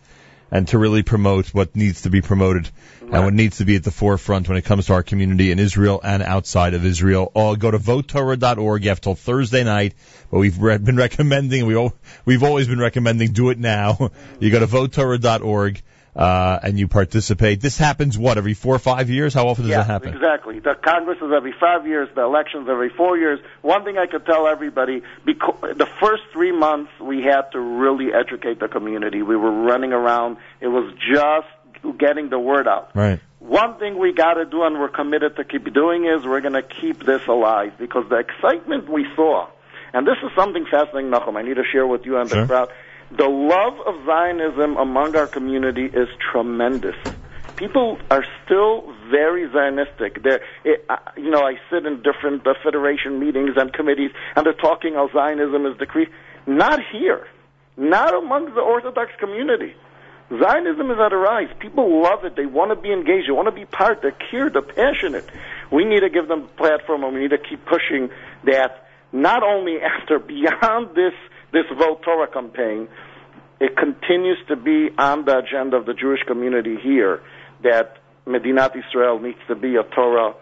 And to really promote what needs to be promoted and what needs to be at the forefront when it comes to our community in Israel and outside of Israel. Or go to votetorah.org. You have till Thursday night, but we've re- been recommending, we we've always been recommending do it now. You go to votetorah.org. Uh, and you participate. This happens what every four or five years? How often does yeah, it happen? exactly. The Congress is every five years, the elections every four years. One thing I could tell everybody, because the first three months we had to really educate the community. We were running around. It was just getting the word out. Right. One thing we got to do, and we're committed to keep doing, is we're going to keep this alive because the excitement we saw, and this is something fascinating, Nachum. I need to share with you and Sure. the crowd. The love of Zionism among our community is tremendous. People are still very Zionistic. They're, it, uh, you know, I sit in different uh, federation meetings and committees, and they're talking how Zionism is decreased. Not here. Not among the Orthodox community. Zionism is at a rise. People love it. They want to be engaged. They want to be part. They're cured. They're passionate. We need to give them a platform, and we need to keep pushing that. Not only after beyond this this Vote Torah campaign, it continues to be on the agenda of the Jewish community here that Medinat Israel needs to be a Torah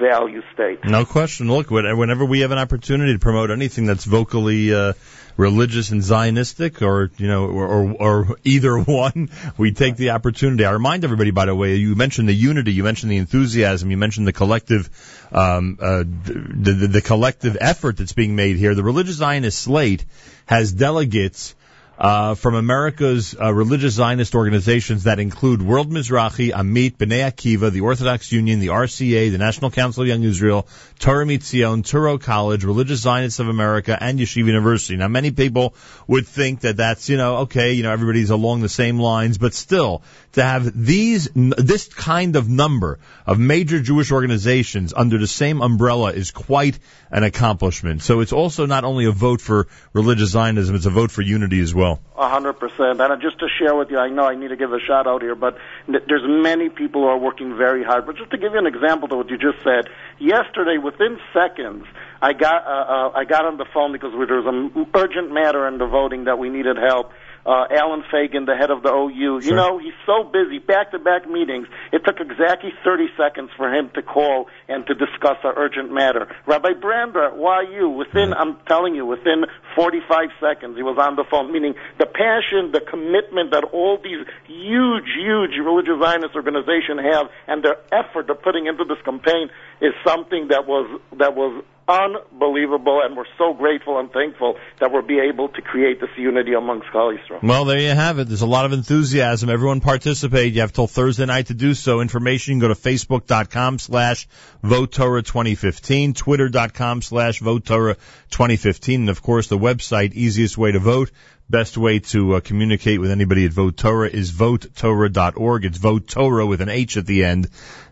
value state. No question. Look, when- whenever we have an opportunity to promote anything that's vocally uh, religious and Zionistic, or you know, or, or, either one, we take the opportunity. I remind everybody, by the way, you mentioned the unity, you mentioned the enthusiasm, you mentioned the collective, um, uh, the, the, the collective effort that's being made here. The Religious Zionist Slate has delegates uh, from America's uh, religious Zionist organizations that include World Mizrahi, Amit, B'nai Akiva, the Orthodox Union, the RCA, the National Council of Young Israel, Torah Mitzion, Touro College, Religious Zionists of America, and Yeshiva University. Now, many people would think that that's, you know, okay, you know, everybody's along the same lines, but still, to have these, this kind of number of major Jewish organizations under the same umbrella is quite an accomplishment. So it's also not only a vote for religious Zionism, it's a vote for unity as well. A hundred percent. And just to share with you, I know I need to give a shout out here, but there's many people who are working very hard. But just to give you an example to what you just said, yesterday, within seconds, I got uh, uh, I got on the phone because there was an urgent matter in the voting that we needed help. Uh, Allen Fagin, the head of the OU, you know, he's so busy, back-to-back meetings. It took exactly 30 seconds for him to call and to discuss our urgent matter. Rabbi Brander, why you? Within, I'm telling you, within 45 seconds, he was on the phone. Meaning the passion, the commitment that all these huge, huge religious Zionist organizations have, and their effort they're putting into this campaign is something that was that was unbelievable, and we're so grateful and thankful that we'll be able to create this unity amongst Klal. Well, there you have it. There's a lot of enthusiasm. Everyone participate. You have till Thursday night to do so. Information, you go to facebook.com slash votetorah 2015, twitter.com slash votetorah 2015, and of course the website, easiest way to vote. Best way to uh, communicate with anybody at Vote Torah is votetorah.org. It's Vote Torah with an H at the end.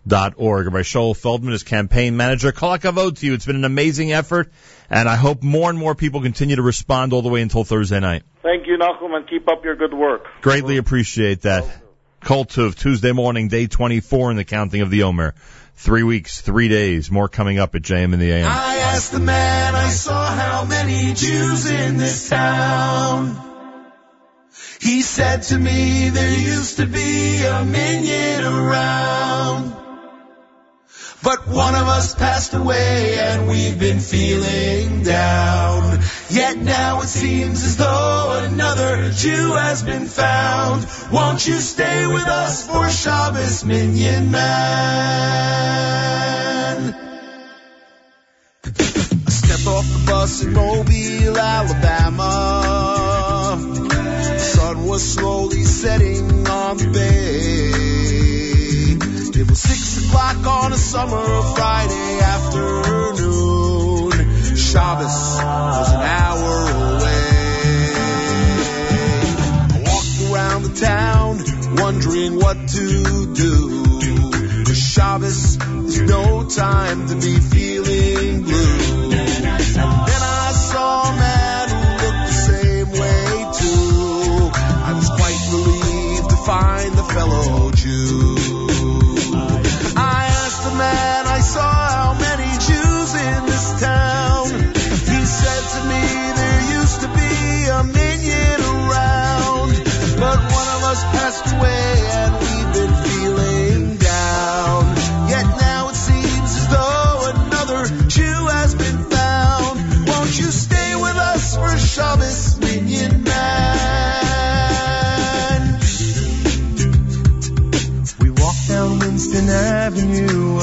Dot org. Rabbi Shaul Feldman is campaign manager. Kol hakavod to you. It's been an amazing effort, and I hope more and more people continue to respond all the way until Thursday night. Thank you, Nachum, and keep up your good work. Greatly appreciate that. Kol Tuv, Tuesday morning, day 24 in the counting of the Omer. Three weeks, three days, more coming up at JM in the AM. I asked the man I saw how many Jews in this town. He said to me there used to be a minyan around. But one of us passed away and we've been feeling down. Yet now it seems as though another Jew has been found. Won't you stay with us for Shabbos, Minyan Man? I stepped off the bus in Mobile, Alabama. The sun was slowly setting on the bay. It was six o'clock on a summer Friday afternoon. Shabbos was an hour away. I walked around the town, wondering what to do. Shabbos is no time to be feeling blue.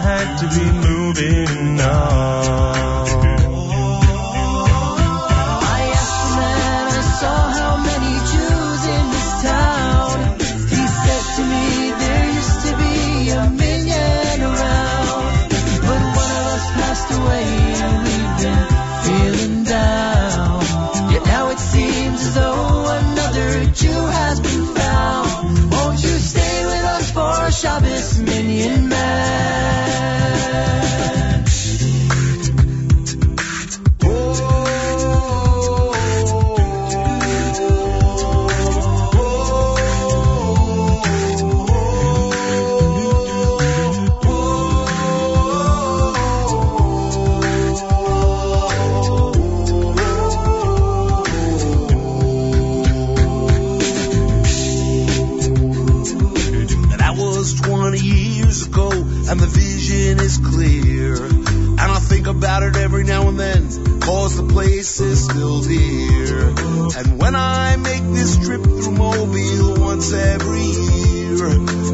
Had to be moving on.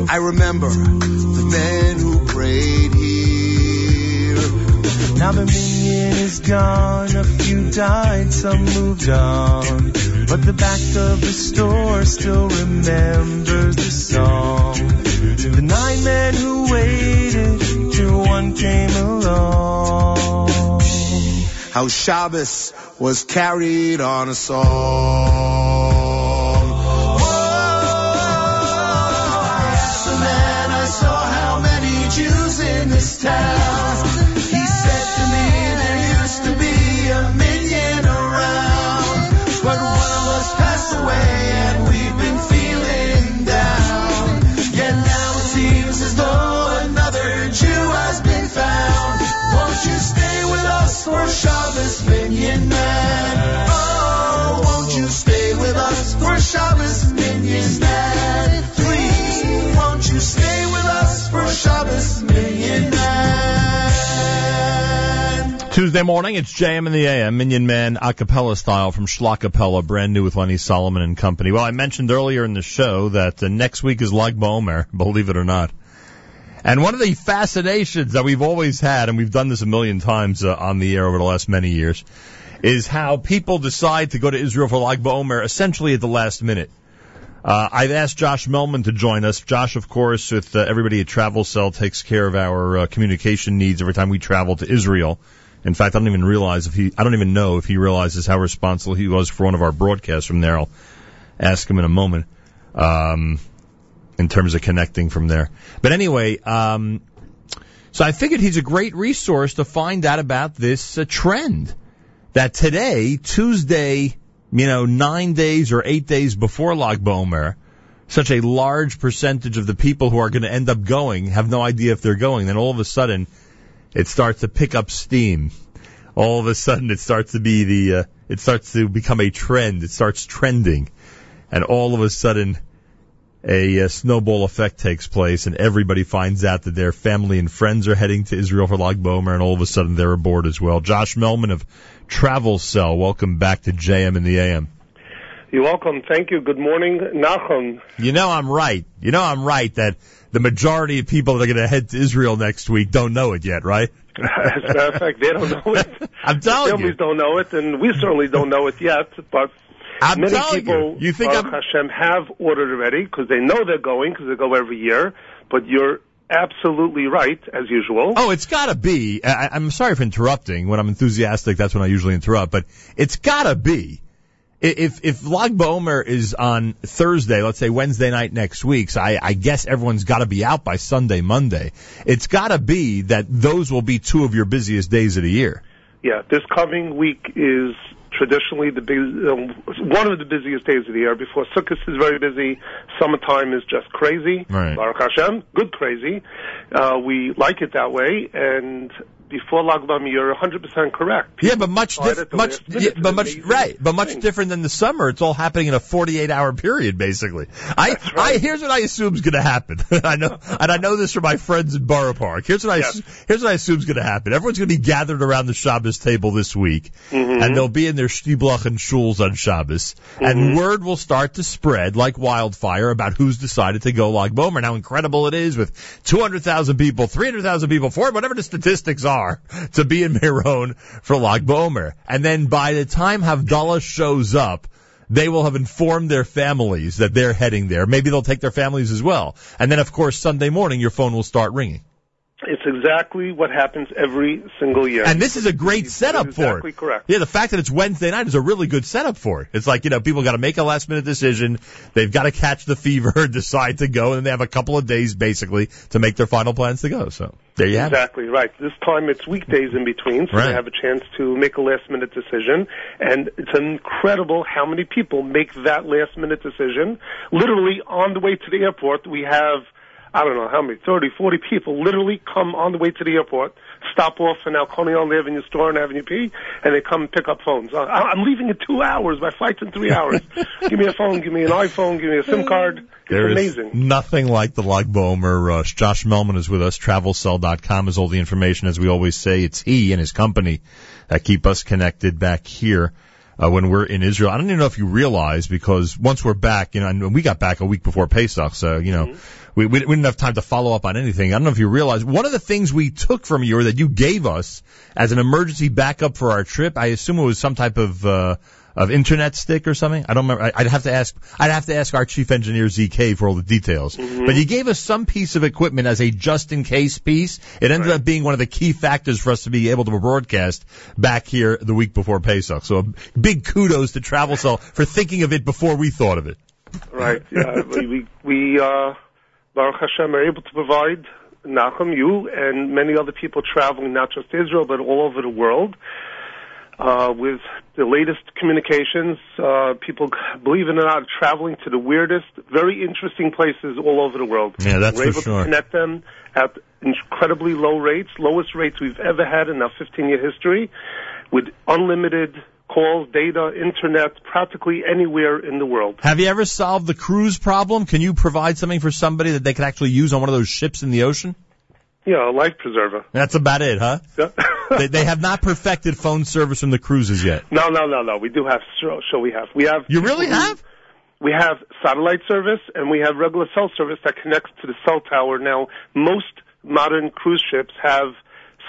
I remember the men who prayed here. Now the minyan is gone, a few died, some moved on. But the back of the store still remembers the song. The nine men who waited till one came along. How Shabbos was carried on a song. Tuesday morning, it's JM in the AM, Minyan Man a cappella style from Schlockapella, brand new with Lenny Solomon and company. Well, I mentioned earlier in the show that uh, next week is Lag B'Omer, believe it or not. And one of the fascinations that we've always had, and we've done this a million times uh, on the air over the last many years, is how people decide to go to Israel for Lag B'Omer essentially at the last minute. Uh, I've asked Josh Mehlman to join us. Josh, of course, with uh, everybody at TravelCell, takes care of our uh, communication needs every time we travel to Israel. In fact, I don't even realize if he, I don't even know if he realizes how responsible he was for one of our broadcasts from there. I'll ask him in a moment, um, in terms of connecting from there. But anyway, um, so I figured he's a great resource to find out about this uh, trend that today, Tuesday, you know, nine days or eight days before Lag B'Omer, such a large percentage of the people who are going to end up going have no idea if they're going. Then all of a sudden, it starts to pick up steam. All of a sudden, it starts to be the, uh, it starts to become a trend. It starts trending. And all of a sudden, a, uh snowball effect takes place and everybody finds out that their family and friends are heading to Israel for Lag B'Omer and all of a sudden they're aboard as well. Josh Mehlman of TravelCell, welcome back to JM in the AM. You're welcome. Thank you. Good morning, Nachum. You know I'm right. You know I'm right that the majority of people that are going to head to Israel next week don't know it yet, right? As a matter of fact, they don't know it. I'm telling the families don't know it, and we certainly don't know it yet. But I'm many people, you. You think Baruch Hashem, have ordered already because they know they're going because they go every year. But you're absolutely right, as usual. Oh, it's got to be. I, I'm sorry for interrupting. When I'm enthusiastic, that's when I usually interrupt. But it's got to be. I- If if Bomer is on Thursday, let's say Wednesday night next week, so I, I guess everyone's got to be out by Sunday, Monday. It's got to be that those will be two of your busiest days of the year. Yeah, this coming week is traditionally the big, um, one of the busiest days of the year. Before Sukkot is very busy, summertime is just crazy. Right. Baruch Hashem, good crazy. Uh, we like it that way, and before Lag B'Omer, you're 100% correct. Yeah, but much, Decide diff- at the much, yeah, but much, right, but much thing. different than the summer. It's all happening in a 48 hour period, basically. I, I, here's what I assume is going to happen. I know, and I know this from my friends in Borough Park. Here's what I, here's what I assume is going to happen. Everyone's going to be gathered around the Shabbos table this week, Mhm. and they'll be in their shtiblach and shuls on Shabbos, and word will start to spread like wildfire about who's decided to go Lag B'Omer, and how incredible it is with 200,000 people, 300,000 people, for whatever the statistics are, to be in Meron for Lag B'Omer. And then by the time Havdalah shows up, they will have informed their families that they're heading there. Maybe they'll take their families as well. And then of course Sunday morning your phone will start ringing. It's exactly what happens every single year. And this is a great setup for it. exactly correct. Yeah, the fact that it's Wednesday night is a really good setup for it. It's like, you know, people got to make a last minute decision. They've got to catch the fever decide to go, and they have a couple of days basically to make their final plans to go. So there you have it. Exactly right. This time it's weekdays in between, so Right. they have a chance to make a last minute decision. And it's incredible how many people make that last minute decision. Literally on the way to the airport, we have, I don't know how many, 30, 40 people literally come on the way to the airport, stop off in Coney Island Avenue store on Avenue P, and they come and pick up phones. I- I'm leaving in two hours. My flight's in three hours. give me a phone, give me an iPhone, give me a SIM card. It's There is amazing. nothing like the Lag B'Omer rush. Josh Mehlman is with us. TravelCell.com is all the information. As we always say, it's he and his company that keep us connected back here uh, when we're in Israel. I don't even know if you realize because once we're back, you know, and we got back a week before Pesach, so you know. We, we, we didn't have time to follow up on anything. I don't know if you realize one of the things we took from you or that you gave us as an emergency backup for our trip. I assume it was some type of uh, of internet stick or something. I don't remember. I- I'd have to ask. I'd have to ask our chief engineer ZK for all the details. But you gave us some piece of equipment as a just in case piece. It ended up being one of the key factors for us to be able to broadcast back here the week before Pesach. So a big kudos to TravelCell for thinking of it before we thought of it. Right. Yeah. we we, we uh, Baruch Hashem are able to provide Nachum, you, and many other people traveling not just to Israel but all over the world. Uh, with the latest communications, uh, people, believe it or not, are traveling to the weirdest, very interesting places all over the world. Yeah, that's We're for able sure. to connect them at incredibly low rates, lowest rates we've ever had in our 15-year history, with unlimited calls, data, internet, practically anywhere in the world. Have you ever solved the cruise problem? Can you provide something for somebody that they could actually use on one of those ships in the ocean? Yeah, a life preserver. That's about it, huh? Yeah. they, they have not perfected phone service from the cruises yet. No, no, no, no. We do have. So, so we have. We have. You really have? We have satellite service and we have regular cell service that connects to the cell tower. Now, most modern cruise ships have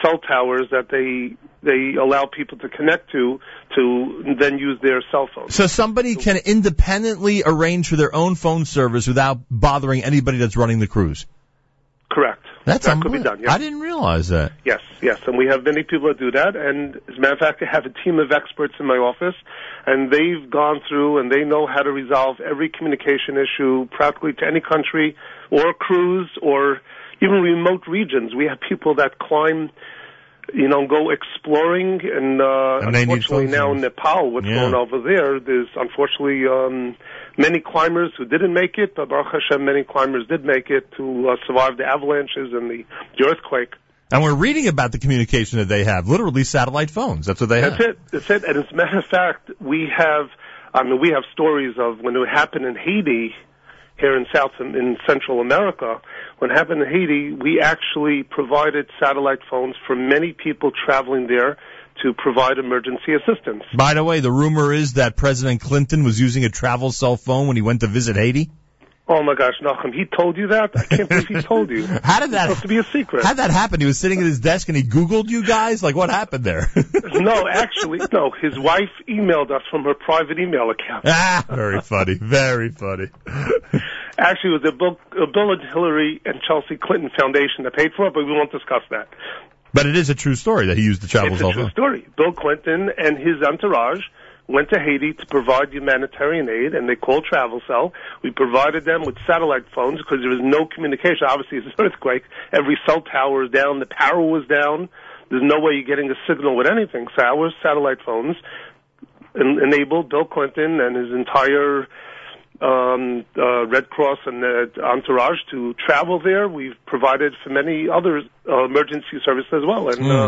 cell towers that they they allow people to connect to to then use their cell phone. So somebody can independently arrange for their own phone service without bothering anybody that's running the cruise. Correct. That's that could be done. Yes. I didn't realize that. Yes, yes, and we have many people that do that. And as a matter of fact, I have a team of experts in my office, and they've gone through and they know how to resolve every communication issue practically to any country or cruise or even remote regions. We have people that climb, you know, go exploring, and, uh, And unfortunately now in Nepal, what's Yeah. going on over there, there's unfortunately um, many climbers who didn't make it, but Baruch Hashem, many climbers did make it to uh, survive the avalanches and the, the earthquake. And we're reading about the communication that they have, literally satellite phones. That's what they That's have. it. That's it. And as a matter of fact, we have, I mean, we have stories of when it happened in Haiti, here in South in Central America. When it happened in Haiti, we actually provided satellite phones for many people traveling there to provide emergency assistance. By the way, the rumor is that President Clinton was using a travel cell phone when he went to visit Haiti. Oh my gosh, Nachum, he told you that? I can't believe he told you. How did that? It's supposed to be a secret. How'd that happen? He was sitting at his desk and he Googled you guys? Like, what happened there? no, actually, no. His wife emailed us from her private email account. ah, very funny. Very funny. Actually, it was the Bill, uh, Bill and Hillary and Chelsea Clinton Foundation that paid for it, but we won't discuss that. But it is a true story that he used the travel It's a true phone. story. Bill Clinton and his entourage went to Haiti to provide humanitarian aid, and they called TravelCell. We provided them with satellite phones because there was no communication. Obviously, it's an earthquake. Every cell tower is down. The power was down. There's no way you're getting a signal with anything. So our satellite phones en- enabled Bill Clinton and his entire um, uh, Red Cross and uh, entourage to travel there. We've provided for many other uh, emergency services as well. And uh,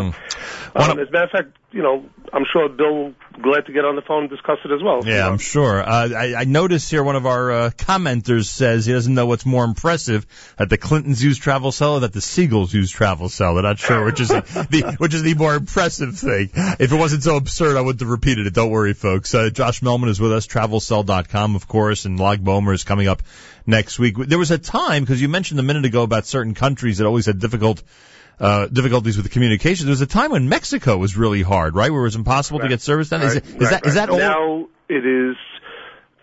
um, as a matter of fact, you know, I'm sure Bill glad to get on the phone and discuss it as well. Yeah, I'm sure. Uh, I, I noticed here one of our uh, commenters says he doesn't know what's more impressive that the Clintons use TravelCell or that the Siegels use TravelCell. They're not sure which is the, the which is the more impressive thing. If it wasn't so absurd, I wouldn't have repeated it. Don't worry, folks. Uh, Josh Mehlman is with us, travelcell.com, of course, and Lag B'Omer is coming up next week. There was a time because you mentioned a minute ago about certain countries that always had difficult. Uh, difficulties with the communication. There was a time when Mexico was really hard, right? Where it was impossible to get service done. Is, it, is Right, that is right. that all? now? It is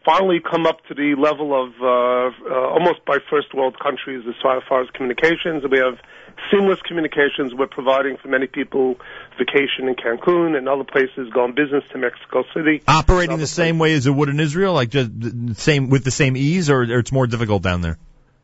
finally come up to the level of uh, uh, almost by first world countries as far, as far as communications. We have seamless communications. We're providing for many people vacation in Cancun and other places, go on business to Mexico City. operating the same way as it would in Israel, like just the same with the same ease, or, or it's more difficult down there?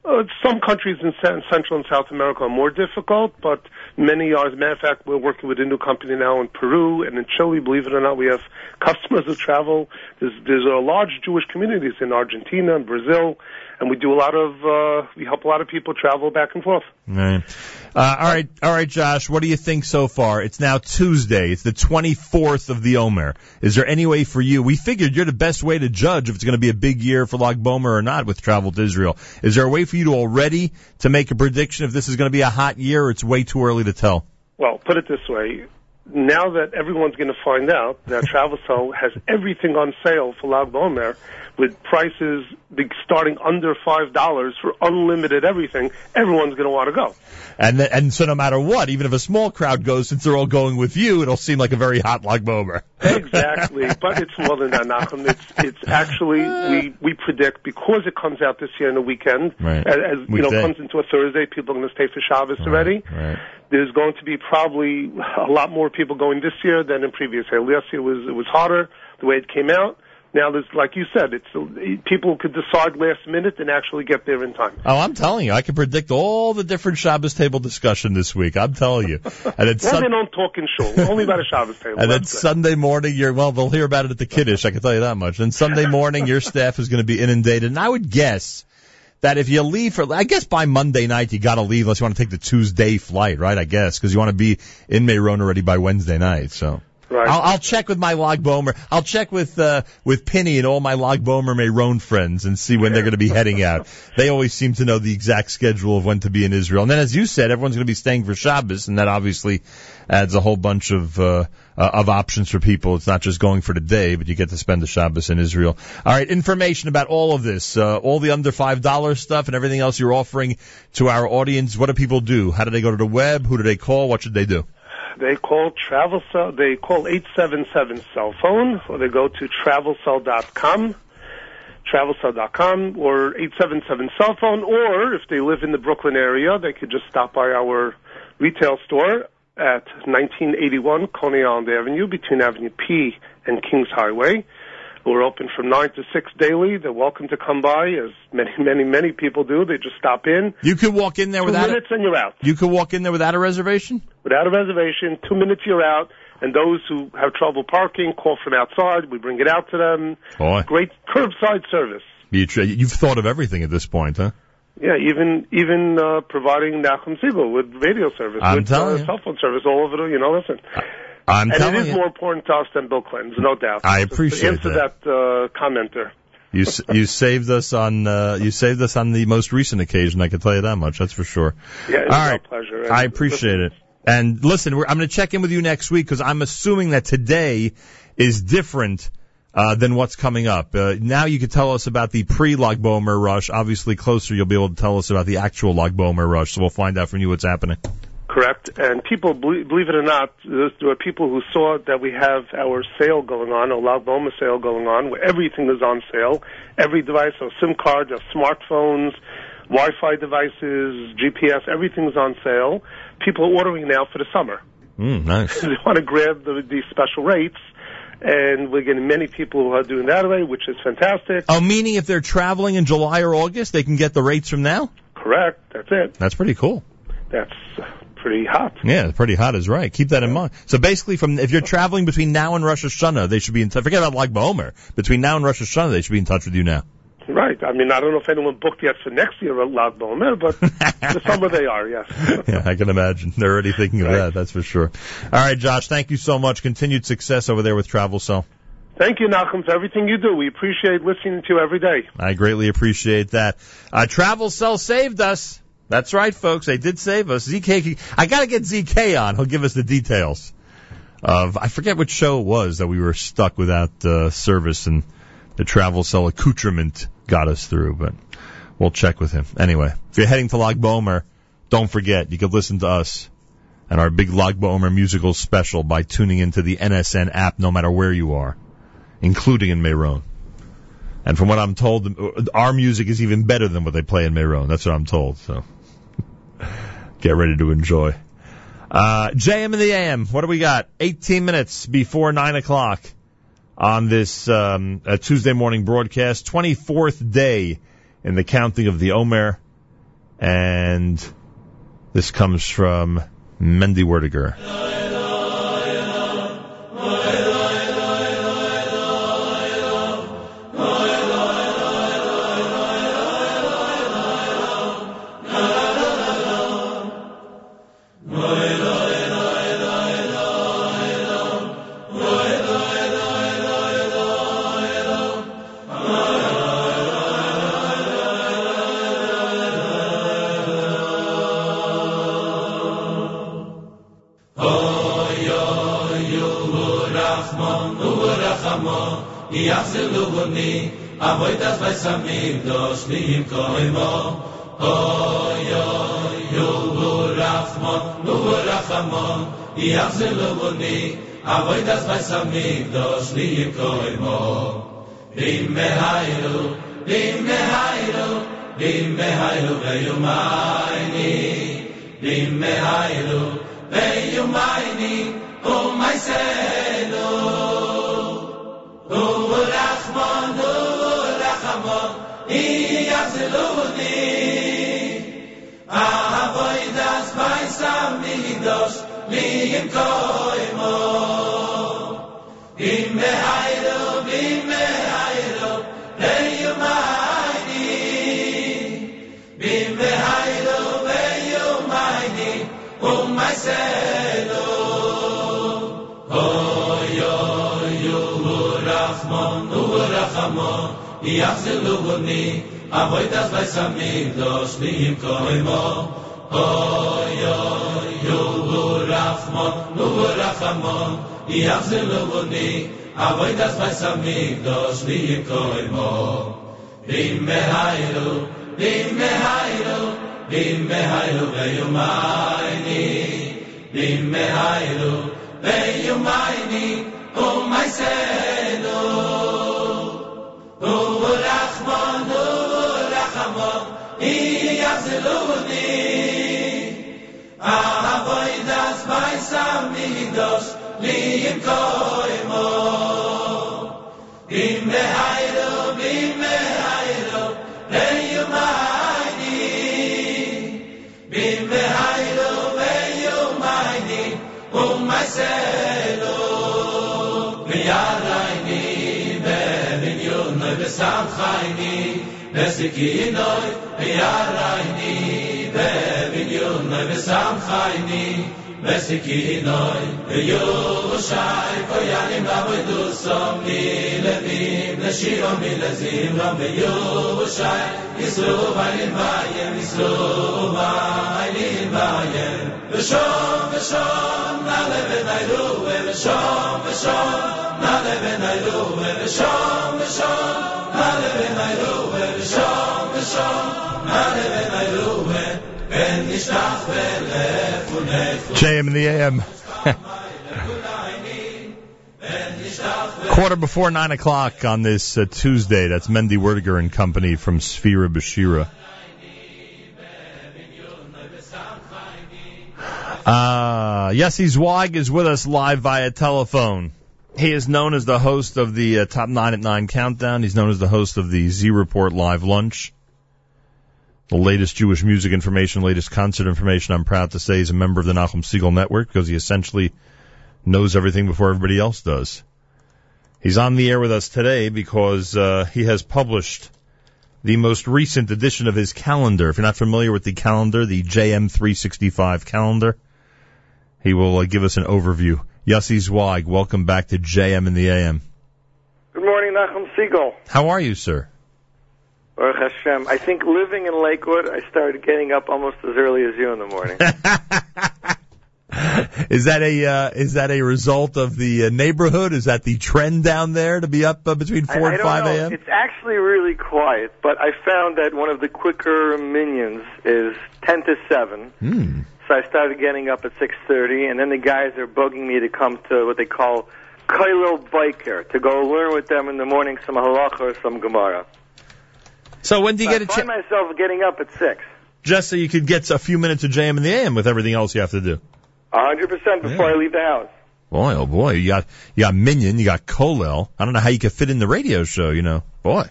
Uh, some countries in Cen- Central and South America are more difficult, but many are. As a matter of fact, we're working with a new company now in Peru and in Chile. Believe it or not, we have customers who travel. There's, there's a large Jewish communities in Argentina and Brazil, and we do a lot of. Uh, we help a lot of people travel back and forth. Right. Uh, all right, all right, Josh. What do you think so far? It's now Tuesday. It's the 24th of the Omer. Is there any way for you? We figured you're the best way to judge if it's going to be a big year for Lag B'Omer or not with travel to Israel. Is there a way for you to already to make a prediction if this is going to be a hot year, or it's way too early to tell? Well, put it this way. Now that everyone's going to find out that TravelCell has everything on sale for Lag B'Omer, with prices starting under five dollars for unlimited everything, everyone's going to want to go. And th- and so no matter what, even if a small crowd goes, since they're all going with you, it'll seem like a very hot Lag B'Omer. Exactly, but it's more than that, Nachum. It's it's actually we we predict because it comes out this year in the weekend, Right. as, as you know, comes into a Thursday. People are going to stay for Shabbos already. Right. There's going to be probably a lot more people going this year than in previous year. Last year was it was hotter the way it came out. Now there's like you said, it's people could decide last minute and actually get there in time. Oh, I'm telling you, I can predict all the different Shabbos table discussion this week. I'm telling you. And it's Well, Sun- they don't talk in shul, only about a Shabbos table. and then good. Sunday morning, you're well. They'll hear about it at the kiddush. I can tell you that much. And Sunday morning, your staff is going to be inundated. And I would guess that if you leave for, I guess by Monday night you got to leave unless you want to take the Tuesday flight, right? I guess because you want to be in Meron already by Wednesday night. So. Right. I'll, I'll check with my Lag B'Omer. I'll check with uh, with Penny and all my Lag B'Omer Meron friends and see when they're going to be heading out. They always seem to know the exact schedule of when to be in Israel. And then, as you said, everyone's going to be staying for Shabbos, and that obviously adds a whole bunch of uh, uh, of options for people. It's not just going for the day, but you get to spend the Shabbos in Israel. All right, information about all of this, uh, all the under five dollar stuff, and everything else you're offering to our audience. What do people do? How do they go to the web? Who do they call? What should they do? They call travel cell. They call eight seven seven cell phone, or they go to travelcell.com, travelcell.com, or eight seven seven cell phone. Or if they live in the Brooklyn area, they could just stop by our retail store at 1981 Coney Island Avenue, between Avenue P and Kings Highway. We're open from nine to six daily. They're welcome to come by, as many, many, many people do. They just stop in. You could walk in there Two without minutes and you're out. you could walk in there without a reservation. without a reservation. Two minutes, you're out. And those who have trouble parking, call from outside. We bring it out to them. Boy, Great curbside service. you you've thought of everything at this point, huh? Yeah, even even uh, providing Nachum Siegel with radio service, I'm with telling uh, you. cell phone service all over the. You know, listen. I'm and telling it is you. more important to us than Bill Clinton's, no doubt. I So to appreciate answer that. that uh, commenter. You you saved us on uh, you saved us on the most recent occasion. I can tell you that much. That's for sure. Yeah, it's All right. pleasure. I appreciate it. And listen, we're, I'm going to check in with you next week because I'm assuming that today is different uh, than what's coming up. Uh, now you can tell us about the pre-Lag B'Omer rush. Obviously, closer you'll be able to tell us about the actual Lag B'Omer rush. So we'll find out from you what's happening. Correct. And people, believe, it or not, there are people who saw that we have our sale going on, a Lag B'Omer sale going on, where everything is on sale. Every device, our SIM cards, our smartphones, Wi-Fi devices, GPS, everything's on sale. People are ordering now for the summer. Mm, nice. they want to grab the, these special rates. And we're getting many people who are doing that already, which is fantastic. Oh, meaning if they're traveling in July or August, they can get the rates from now. Correct. That's it. That's pretty cool. That's pretty hot. Yeah, pretty hot is right. Keep that in mind. So basically, from if you're traveling between now and Rosh Hashanah, they should be in touch. Forget about Lag B'Omer. Between now and Rosh Hashanah, they should be in touch with you now. Right. I mean, I don't know if anyone booked yet for next year at Lag B'Omer, but the summer they are, yes. yeah, I can imagine. They're already thinking of that. That's for sure. All right, Josh. Thank you so much. Continued success over there with TravelCell. Thank you, Nachum, for everything you do. We appreciate listening to you every day. I greatly appreciate that. Uh, TravelCell saved us. That's right, folks. They did save us. ZK, I gotta get ZK on. He'll give us the details of, I forget which show it was that we were stuck without, uh, service and the TravelCell accoutrement got us through, but we'll check with him. Anyway, if you're heading to Lag B'Omer, don't forget, you can listen to us and our big Lag B'Omer musical special by tuning into the NSN app no matter where you are, including in Meron. And from what I'm told, our music is even better than what they play in Meron. That's what I'm told. So get ready to enjoy. Uh, JM in the AM. What do we got? 18 minutes before 9 o'clock on this um, uh, Tuesday morning broadcast. 24th day in the counting of the Omer. And this comes from Mendy Werdiger. Tashlim Toiva Oy oy yo go rafma no go rafma i azelo boni avoy das vai samir dos lim toiva Dim me hayro dim me hayro dim me hayro gayo o mai samidos li koimo in me hayro in me hayro dei mayni in me hayro dei mayni um maselo hoy yo rahman nu rahmo yachzel avoy das vay samidos li koimo i af ze lovni a voy das vay samig dos li koy mo bim me hayro bim me hayro bim me hayro ge yumayni bim me hayro ge yumayni o may selo o rakhmanu Sam khayni, nesikinoy, סאַמ מינידז David yom noy besam khayni besiki noy yo shay koyanim la voy du som ni levi le shiro mi le zim la me yo shay yisro vayim vayim yisro vayim vayim vishom vishom na leve nai ruwe JM in the AM. Quarter before nine o'clock on this uh, Tuesday. That's Mendy Werdiger and company from Sphera Bashira. Uh, Yossi Zweig is with us live via telephone. He is known as the host of the uh, Top 9 at 9 Countdown. He's known as the host of the Z Report Live Lunch. The latest Jewish music information, latest concert information. I'm proud to say he's a member of the Nachum Siegel Network because he essentially knows everything before everybody else does. He's on the air with us today because uh, he has published the most recent edition of his calendar. If you're not familiar with the calendar, the JM365 calendar, he will uh, give us an overview. Yossi Zweig, welcome back to JM in the AM. Good morning, Nachum Siegel. How are you, sir? Baruch Hashem. I think living in Lakewood, I started getting up almost as early as you in the morning. Is that a uh, is that a result of the uh, neighborhood? Is that the trend down there to be up uh, between four I and don't five a.m.? It's actually really quiet, but I found that one of the quicker minyans is 10 to 7. Hmm. So I started getting up at 6.30, and then the guys are bugging me to come to what they call Kollel Boker, to go learn with them in the morning some halacha or some Gemara. So when do you get a I find chance? myself getting up at 6. Just so you could get a few minutes of JM in the AM with everything else you have to do. 100% before I leave the house. Boy, oh boy, you got you got Minyan, you got Kollel. I don't know how you could fit in the radio show. You know, boy.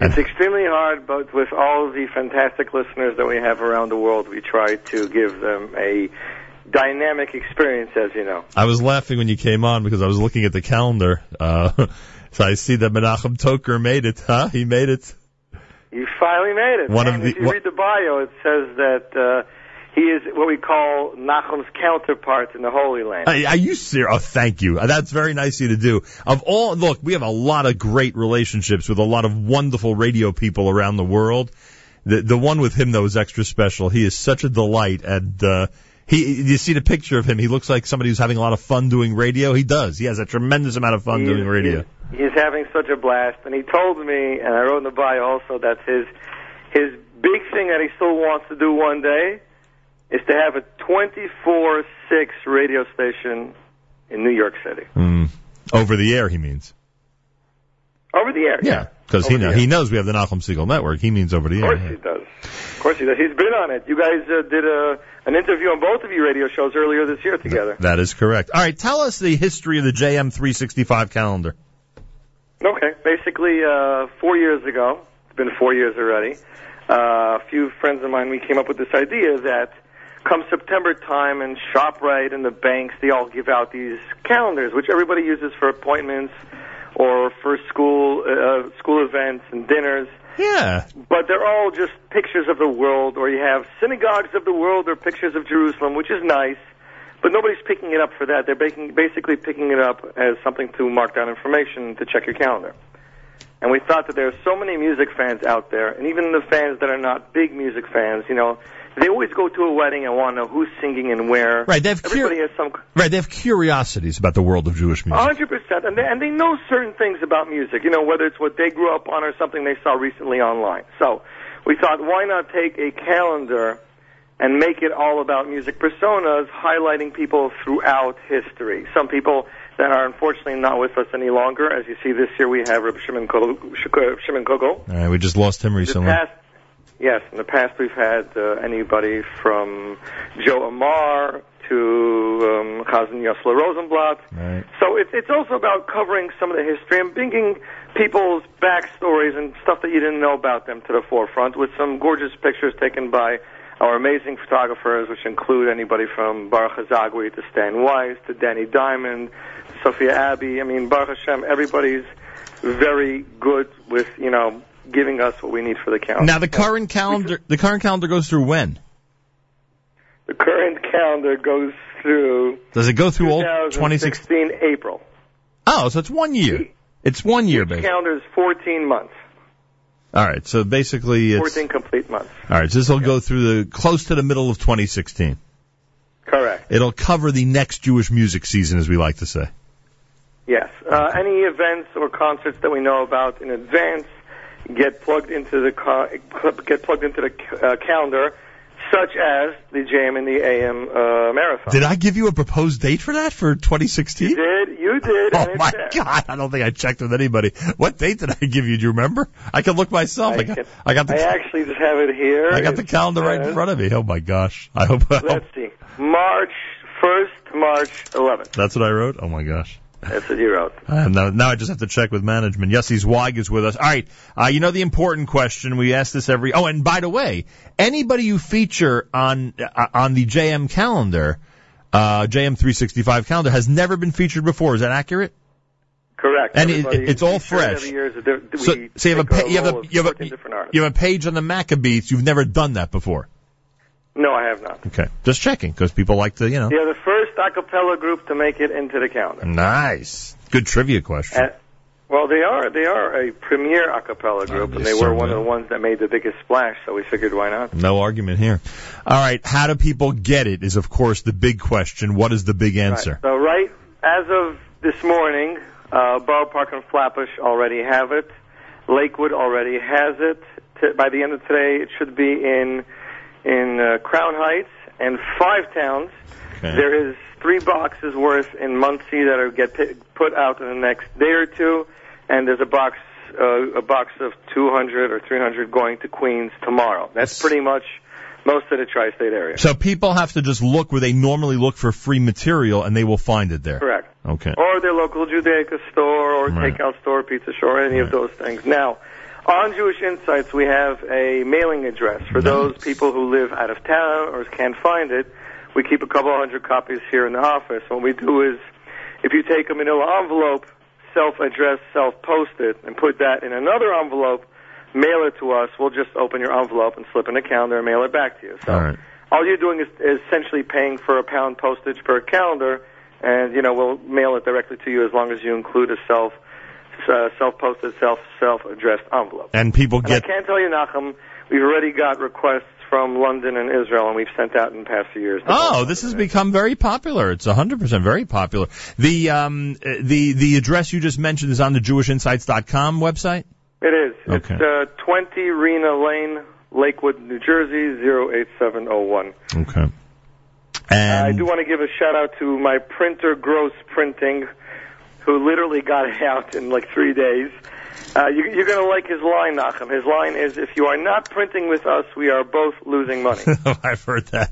It's extremely hard, but with all the fantastic listeners that we have around the world, we try to give them a dynamic experience, as you know. I was laughing when you came on because I was looking at the calendar. Uh, so I see that Menachem Toker made it. Huh? He made it. You finally made it. One of the- if you what- read the bio, it says that uh, he is what we call Nachum's counterpart in the Holy Land. Are, are you serious? Oh, thank you. That's very nice of you to do. Of all, look, we have a lot of great relationships with a lot of wonderful radio people around the world. The the one with him though is extra special. He is such a delight, and uh, he you see the picture of him. He looks like somebody who's having a lot of fun doing radio. He does. He has a tremendous amount of fun He's- doing radio. He's having such a blast, and he told me, and I wrote in the bio also that his his big thing that he still wants to do one day is to have a 24/6 radio station in New York City. Mm. Over the air, he means. Over the air. Yeah, because he know, he knows we have the Nachum Siegel Network. He means over the air. Of air. course he does. Of course he does. He's been on it. You guys uh, did a an interview on both of your radio shows earlier this year together. That is correct. All right, tell us the history of the JM365 calendar. Okay, basically uh, four years ago, it's been four years already, uh, a few friends of mine, we came up with this idea that come September time and ShopRite and the banks, they all give out these calendars, which everybody uses for appointments or for school, uh, school events and dinners. Yeah. But they're all just pictures of the world, or you have synagogues of the world or pictures of Jerusalem, which is nice. But nobody's picking it up for that. They're baking, basically picking it up as something to mark down information to check your calendar. And we thought that there are so many music fans out there, and even the fans that are not big music fans, you know, they always go to a wedding and want to know who's singing and where. Right, they have Everybody has some Right, they have curiosities about the world of Jewish music. a hundred percent, and they, and they know certain things about music. You know, whether it's what they grew up on or something they saw recently online. So we thought, why not take a calendar and make it all about music personas, highlighting people throughout history. Some people that are unfortunately not with us any longer. As you see, this year we have Reb Shimon Kogel. Shimon Kogel. All right, we just lost him recently. past, yes, in the past we've had uh, anybody from Jo Amar to um, Chazan Yossele Rosenblatt. Right. So it's it's also about covering some of the history and bringing people's backstories and stuff that you didn't know about them to the forefront with some gorgeous pictures taken by our amazing photographers, which include anybody from Baruch Hazagwi to Stan Weiss to Danny Diamond, Sophia Abbey. I mean, Baruch Hashem, everybody's very good with you know giving us what we need for the calendar. Now the current calendar, the current calendar goes through when? The current calendar goes through Does it go through all 2016 April. Oh, so it's one year. It's one year, basically. calendar is 14 months, All right, so basically it's 14 complete months. all right. So this will go through the close to the middle of 2016. Correct. It'll cover the next Jewish music season, as we like to say. Yes. Uh, any events or concerts that we know about in advance get plugged into the get plugged into the uh, calendar, such as the JM and the AM uh, marathon. Did I give you a proposed date for that for 2016? You did. You did. Oh my. God! I don't think I checked with anybody. What date did I give you? Do you remember? I can look myself. I, I, got, I got the I actually just have it here. I got the calendar right in front of me. Oh my gosh! I hope Let's see. March 1st March 11th. that's what I wrote. Oh my gosh! That's what he wrote. Uh, now, now I just have to check with management. Yossi Zweig is with us. All right. Uh, you know the important question. We ask this every. Oh, and by the way, anybody you feature on uh, on the JM calendar, uh, JM 365 calendar, has never been featured before. Is that accurate? Correct. And it- it's all we share it fresh. Every year is a di- So, so you have pa- you have a you have a 14 different artists. you have a page on the Maccabeats. You've never done that before. No, I have not. Okay, just checking because people like to, you know. Yeah, the first a cappella group to make it into the calendar. Nice, good trivia question. Well, they are they are a premier a cappella group, and they they were one of the ones that made the biggest splash. So we figured, why not? No argument here. All right, how do people get it? Is of course the big question. What is the big answer? So right as of this morning, uh, Borough Park and Flatbush already have it. Lakewood already has it. T- by the end of today, it should be in in uh, Crown Heights and five towns. There is three boxes worth in Monsey that are get pi- put out in the next day or two, and there's a box uh, a box of 200 or 300 going to Queens tomorrow. That's pretty much most of the tri-state area. So people have to just look where they normally look for free material, and they will find it there. Correct. Okay. or their local Judaica store or Right. takeout store, pizza store, any of those things. Now, on Jewish Insights, we have a mailing address for those people who live out of town or can't find it. We keep a couple hundred copies here in the office. What we do is, if you take a manila envelope, self-addressed, self-posted, and put that in another envelope, mail it to us. We'll just open your envelope and slip in a calendar and mail it back to you. So All right. all you're doing is, is essentially paying for a pound postage per calendar, and you know we'll mail it directly to you as long as you include a self uh, self-posted, self self-addressed envelope. And people And get I can't tell you, Nachum, we've already got requests from London and Israel, and we've sent out in past few years. Oh, this has become very popular. It's 100% very popular. The um uh, the the address you just mentioned is on the jewishinsights.com website. It is. Okay. It's uh, 20 Rena Lane, Lakewood, New Jersey, 08701. Okay. I do want to give a shout out to my printer, Gross Printing, who literally got out in like three days. Uh, you, you're going to like his line, Nachum. His line is, "If you are not printing with us, we are both losing money." I've heard that.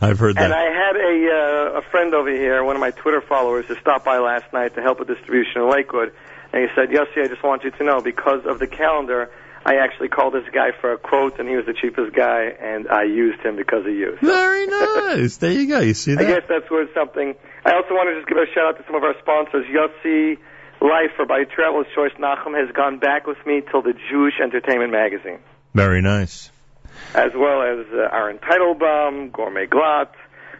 I've heard And that. And I had a uh, a friend over here, one of my Twitter followers, who stopped by last night to help with distribution in Lakewood, and he said, "Yossi, I just want you to know, because of the calendar, I actually called this guy for a quote, and he was the cheapest guy, and I used him because of you." So Very nice. There you go. You see that? I guess that's worth something. I also want to just give a shout out to some of our sponsors. Yossi Lifer by Traveler's Choice Nachum has gone back with me till the Jewish Entertainment Magazine, Very nice. as well as uh, Aaron Teitelbaum, Gourmet Glatt,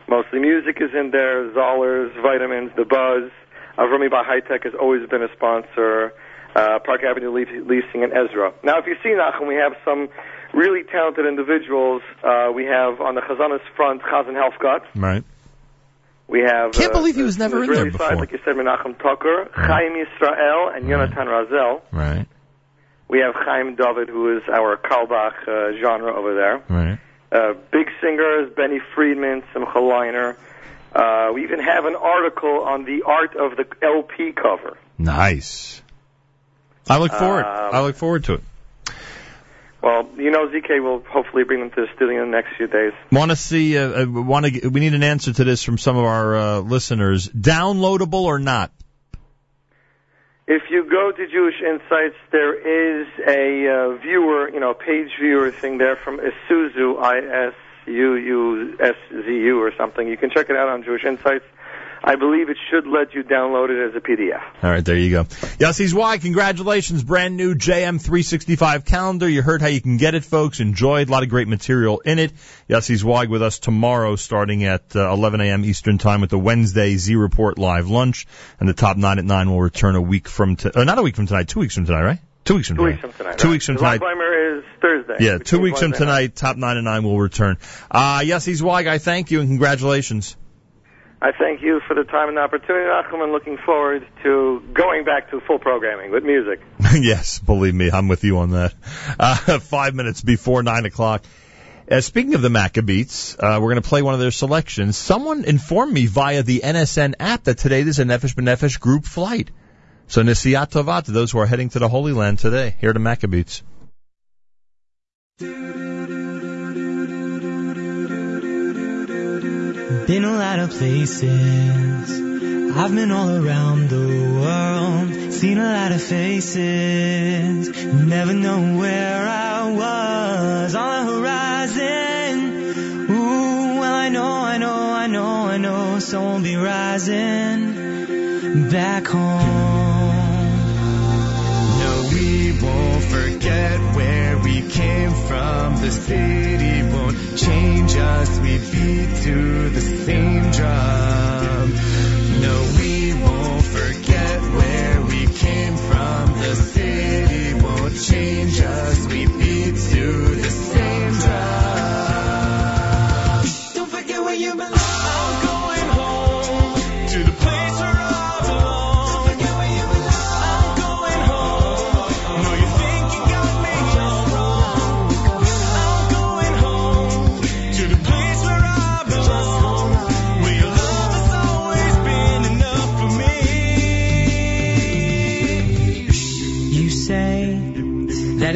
Mostly Music is in there, Zollers, Vitamins, The Buzz. Avrami by High Tech has always been a sponsor. Uh, Park Avenue Leas- Leasing and Ezra. Now, if you see Nachum, we have some really talented individuals. Uh, we have on the Chazanas front, Chazan Helfgott. Right. We have. Can't uh, believe he was never in Israeli there side, before. like you said, Menachem Toker, Chaim Yisrael, and Yonatan Razel. Right. We have Chaim David, who is our Carlebach uh, genre over there. Right. Uh, big singers, Benny Friedman, Simcha Leiner. Uh, we even have an article on the art of the LP cover. Nice. I look forward. Um, I look forward to it. Well, you know, ZK will hopefully bring them to the studio in the next few days. Want to see? Uh, uh, want to? We need an answer to this from some of our uh, listeners. Downloadable or not? If you go to Jewish Insights, there is a uh, viewer, you know, page viewer thing there from Isuzu, I-S-U-U-S-Z-U or something. You can check it out on Jewish Insights. I believe it should let you download it as a PDF. All right, there you go. Yossi Zweig, congratulations. Brand new JM365 calendar. You heard how you can get it, folks. Enjoy it. A lot of great material in it. Yossi Zweig with us tomorrow starting at uh, 11 a.m. Eastern Time with the Wednesday Z Report live lunch. And the top nine at nine will return a week from, t- uh, not a week from tonight, two weeks from tonight, right? Two weeks from Two tonight. weeks from tonight. Two right? weeks from The tonight. Live is Thursday. Yeah, two weeks from tonight, top nine and nine will return. Uh, Yossi Zweig, I thank you and congratulations. I thank you for the time and the opportunity, Nachum, and looking forward to going back to full programming with music. yes, believe me, I'm with you on that. Uh, five minutes before nine o'clock. Uh, speaking of the Maccabeats, uh, we're going to play one of their selections. Someone informed me via the NSN app that today there's a Nefesh B'Nefesh group flight. So Nisiyat Tova to those who are heading to the Holy Land today. Here are the Been a lot of places I've been all around the world, seen a lot of faces, never know where I was on the horizon. Ooh, well I know, I know, I know, I know, so I'll be rising back home. Forget where we came from. The city won't change us. We beat to the same drum. No, we won't forget where we came from. The city won't change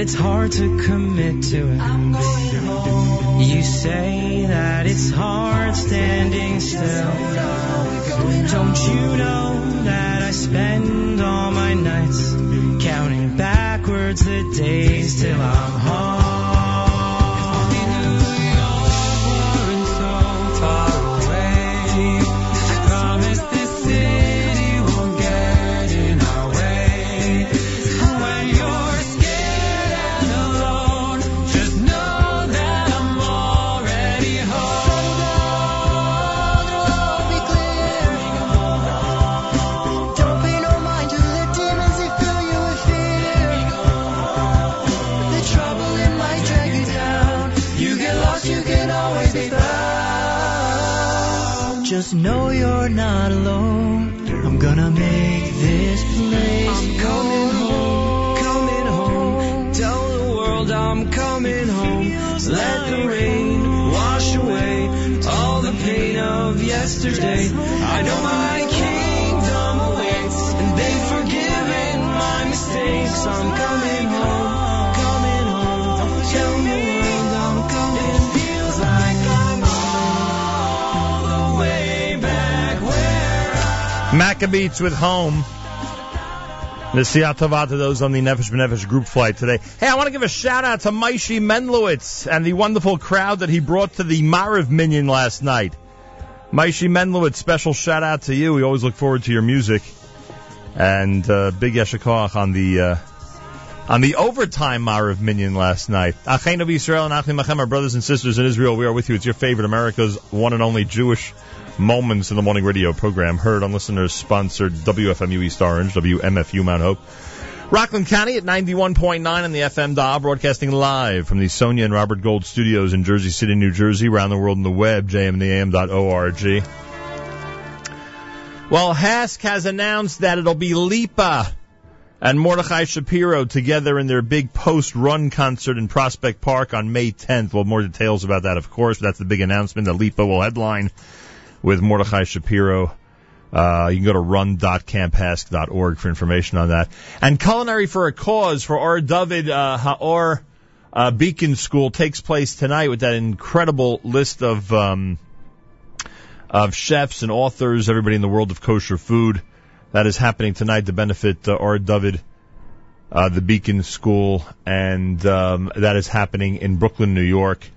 it's hard to commit to it. You say that it's hard standing still. Don't you know that I spend all my nights counting backwards the days till I'm Just know you're not alone. I'm gonna make this place. I'm coming home, coming home. Tell the world I'm coming home. Let the rain wash away all the pain of yesterday. Maccabeats with home. Tova to those on the Nefesh B'Nefesh group flight today. Hey, I want to give a shout out to Maishi Menlowitz and the wonderful crowd that he brought to the Mariv Minyan last night. Maishi Menlowitz, special shout out to you. We always look forward to your music. And uh, big Yeshikoach on the uh, on the overtime Mariv Minyan last night. Achein of Israel and Achim Machem, our brothers and sisters in Israel, we are with you. It's your favorite America's one and only Jewish Moments in the Morning Radio program, heard on listeners sponsored WFMU East Orange, WMFU Mount Hope. Rockland County at 91.9 on the FM dial, broadcasting live from the Sonia and Robert Gold studios in Jersey City, New Jersey, around the world on the web, jmintheam.org. Well, HASC has announced that it'll be Lipa and Mordechai Shapiro together in their big post-run concert in Prospect Park on May 10th. Well, more details about that, of course. But that's the big announcement that Lipa will headline with Mordechai Shapiro. Uh, you can go to run.camphasc.org for information on that. And Culinary for a Cause for Or David uh, Haor uh, Beacon School takes place tonight with that incredible list of um, of chefs and authors, everybody in the world of kosher food. That is happening tonight to benefit uh, Or David, uh, the Beacon School, and um, that is happening in Brooklyn, New York.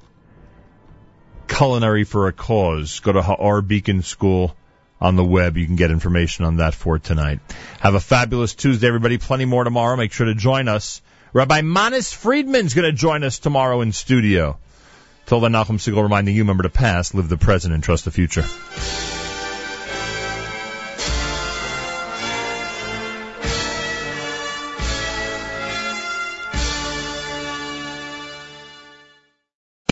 Culinary for a Cause. Go to HaOr Beacon School on the web. You can get information on that for tonight. Have a fabulous Tuesday, everybody. Plenty more tomorrow. Make sure to join us. Rabbi Manis Friedman's going to join us tomorrow in studio. Till then, Nachum Siegel reminding you, remember the past, live the present, and trust the future.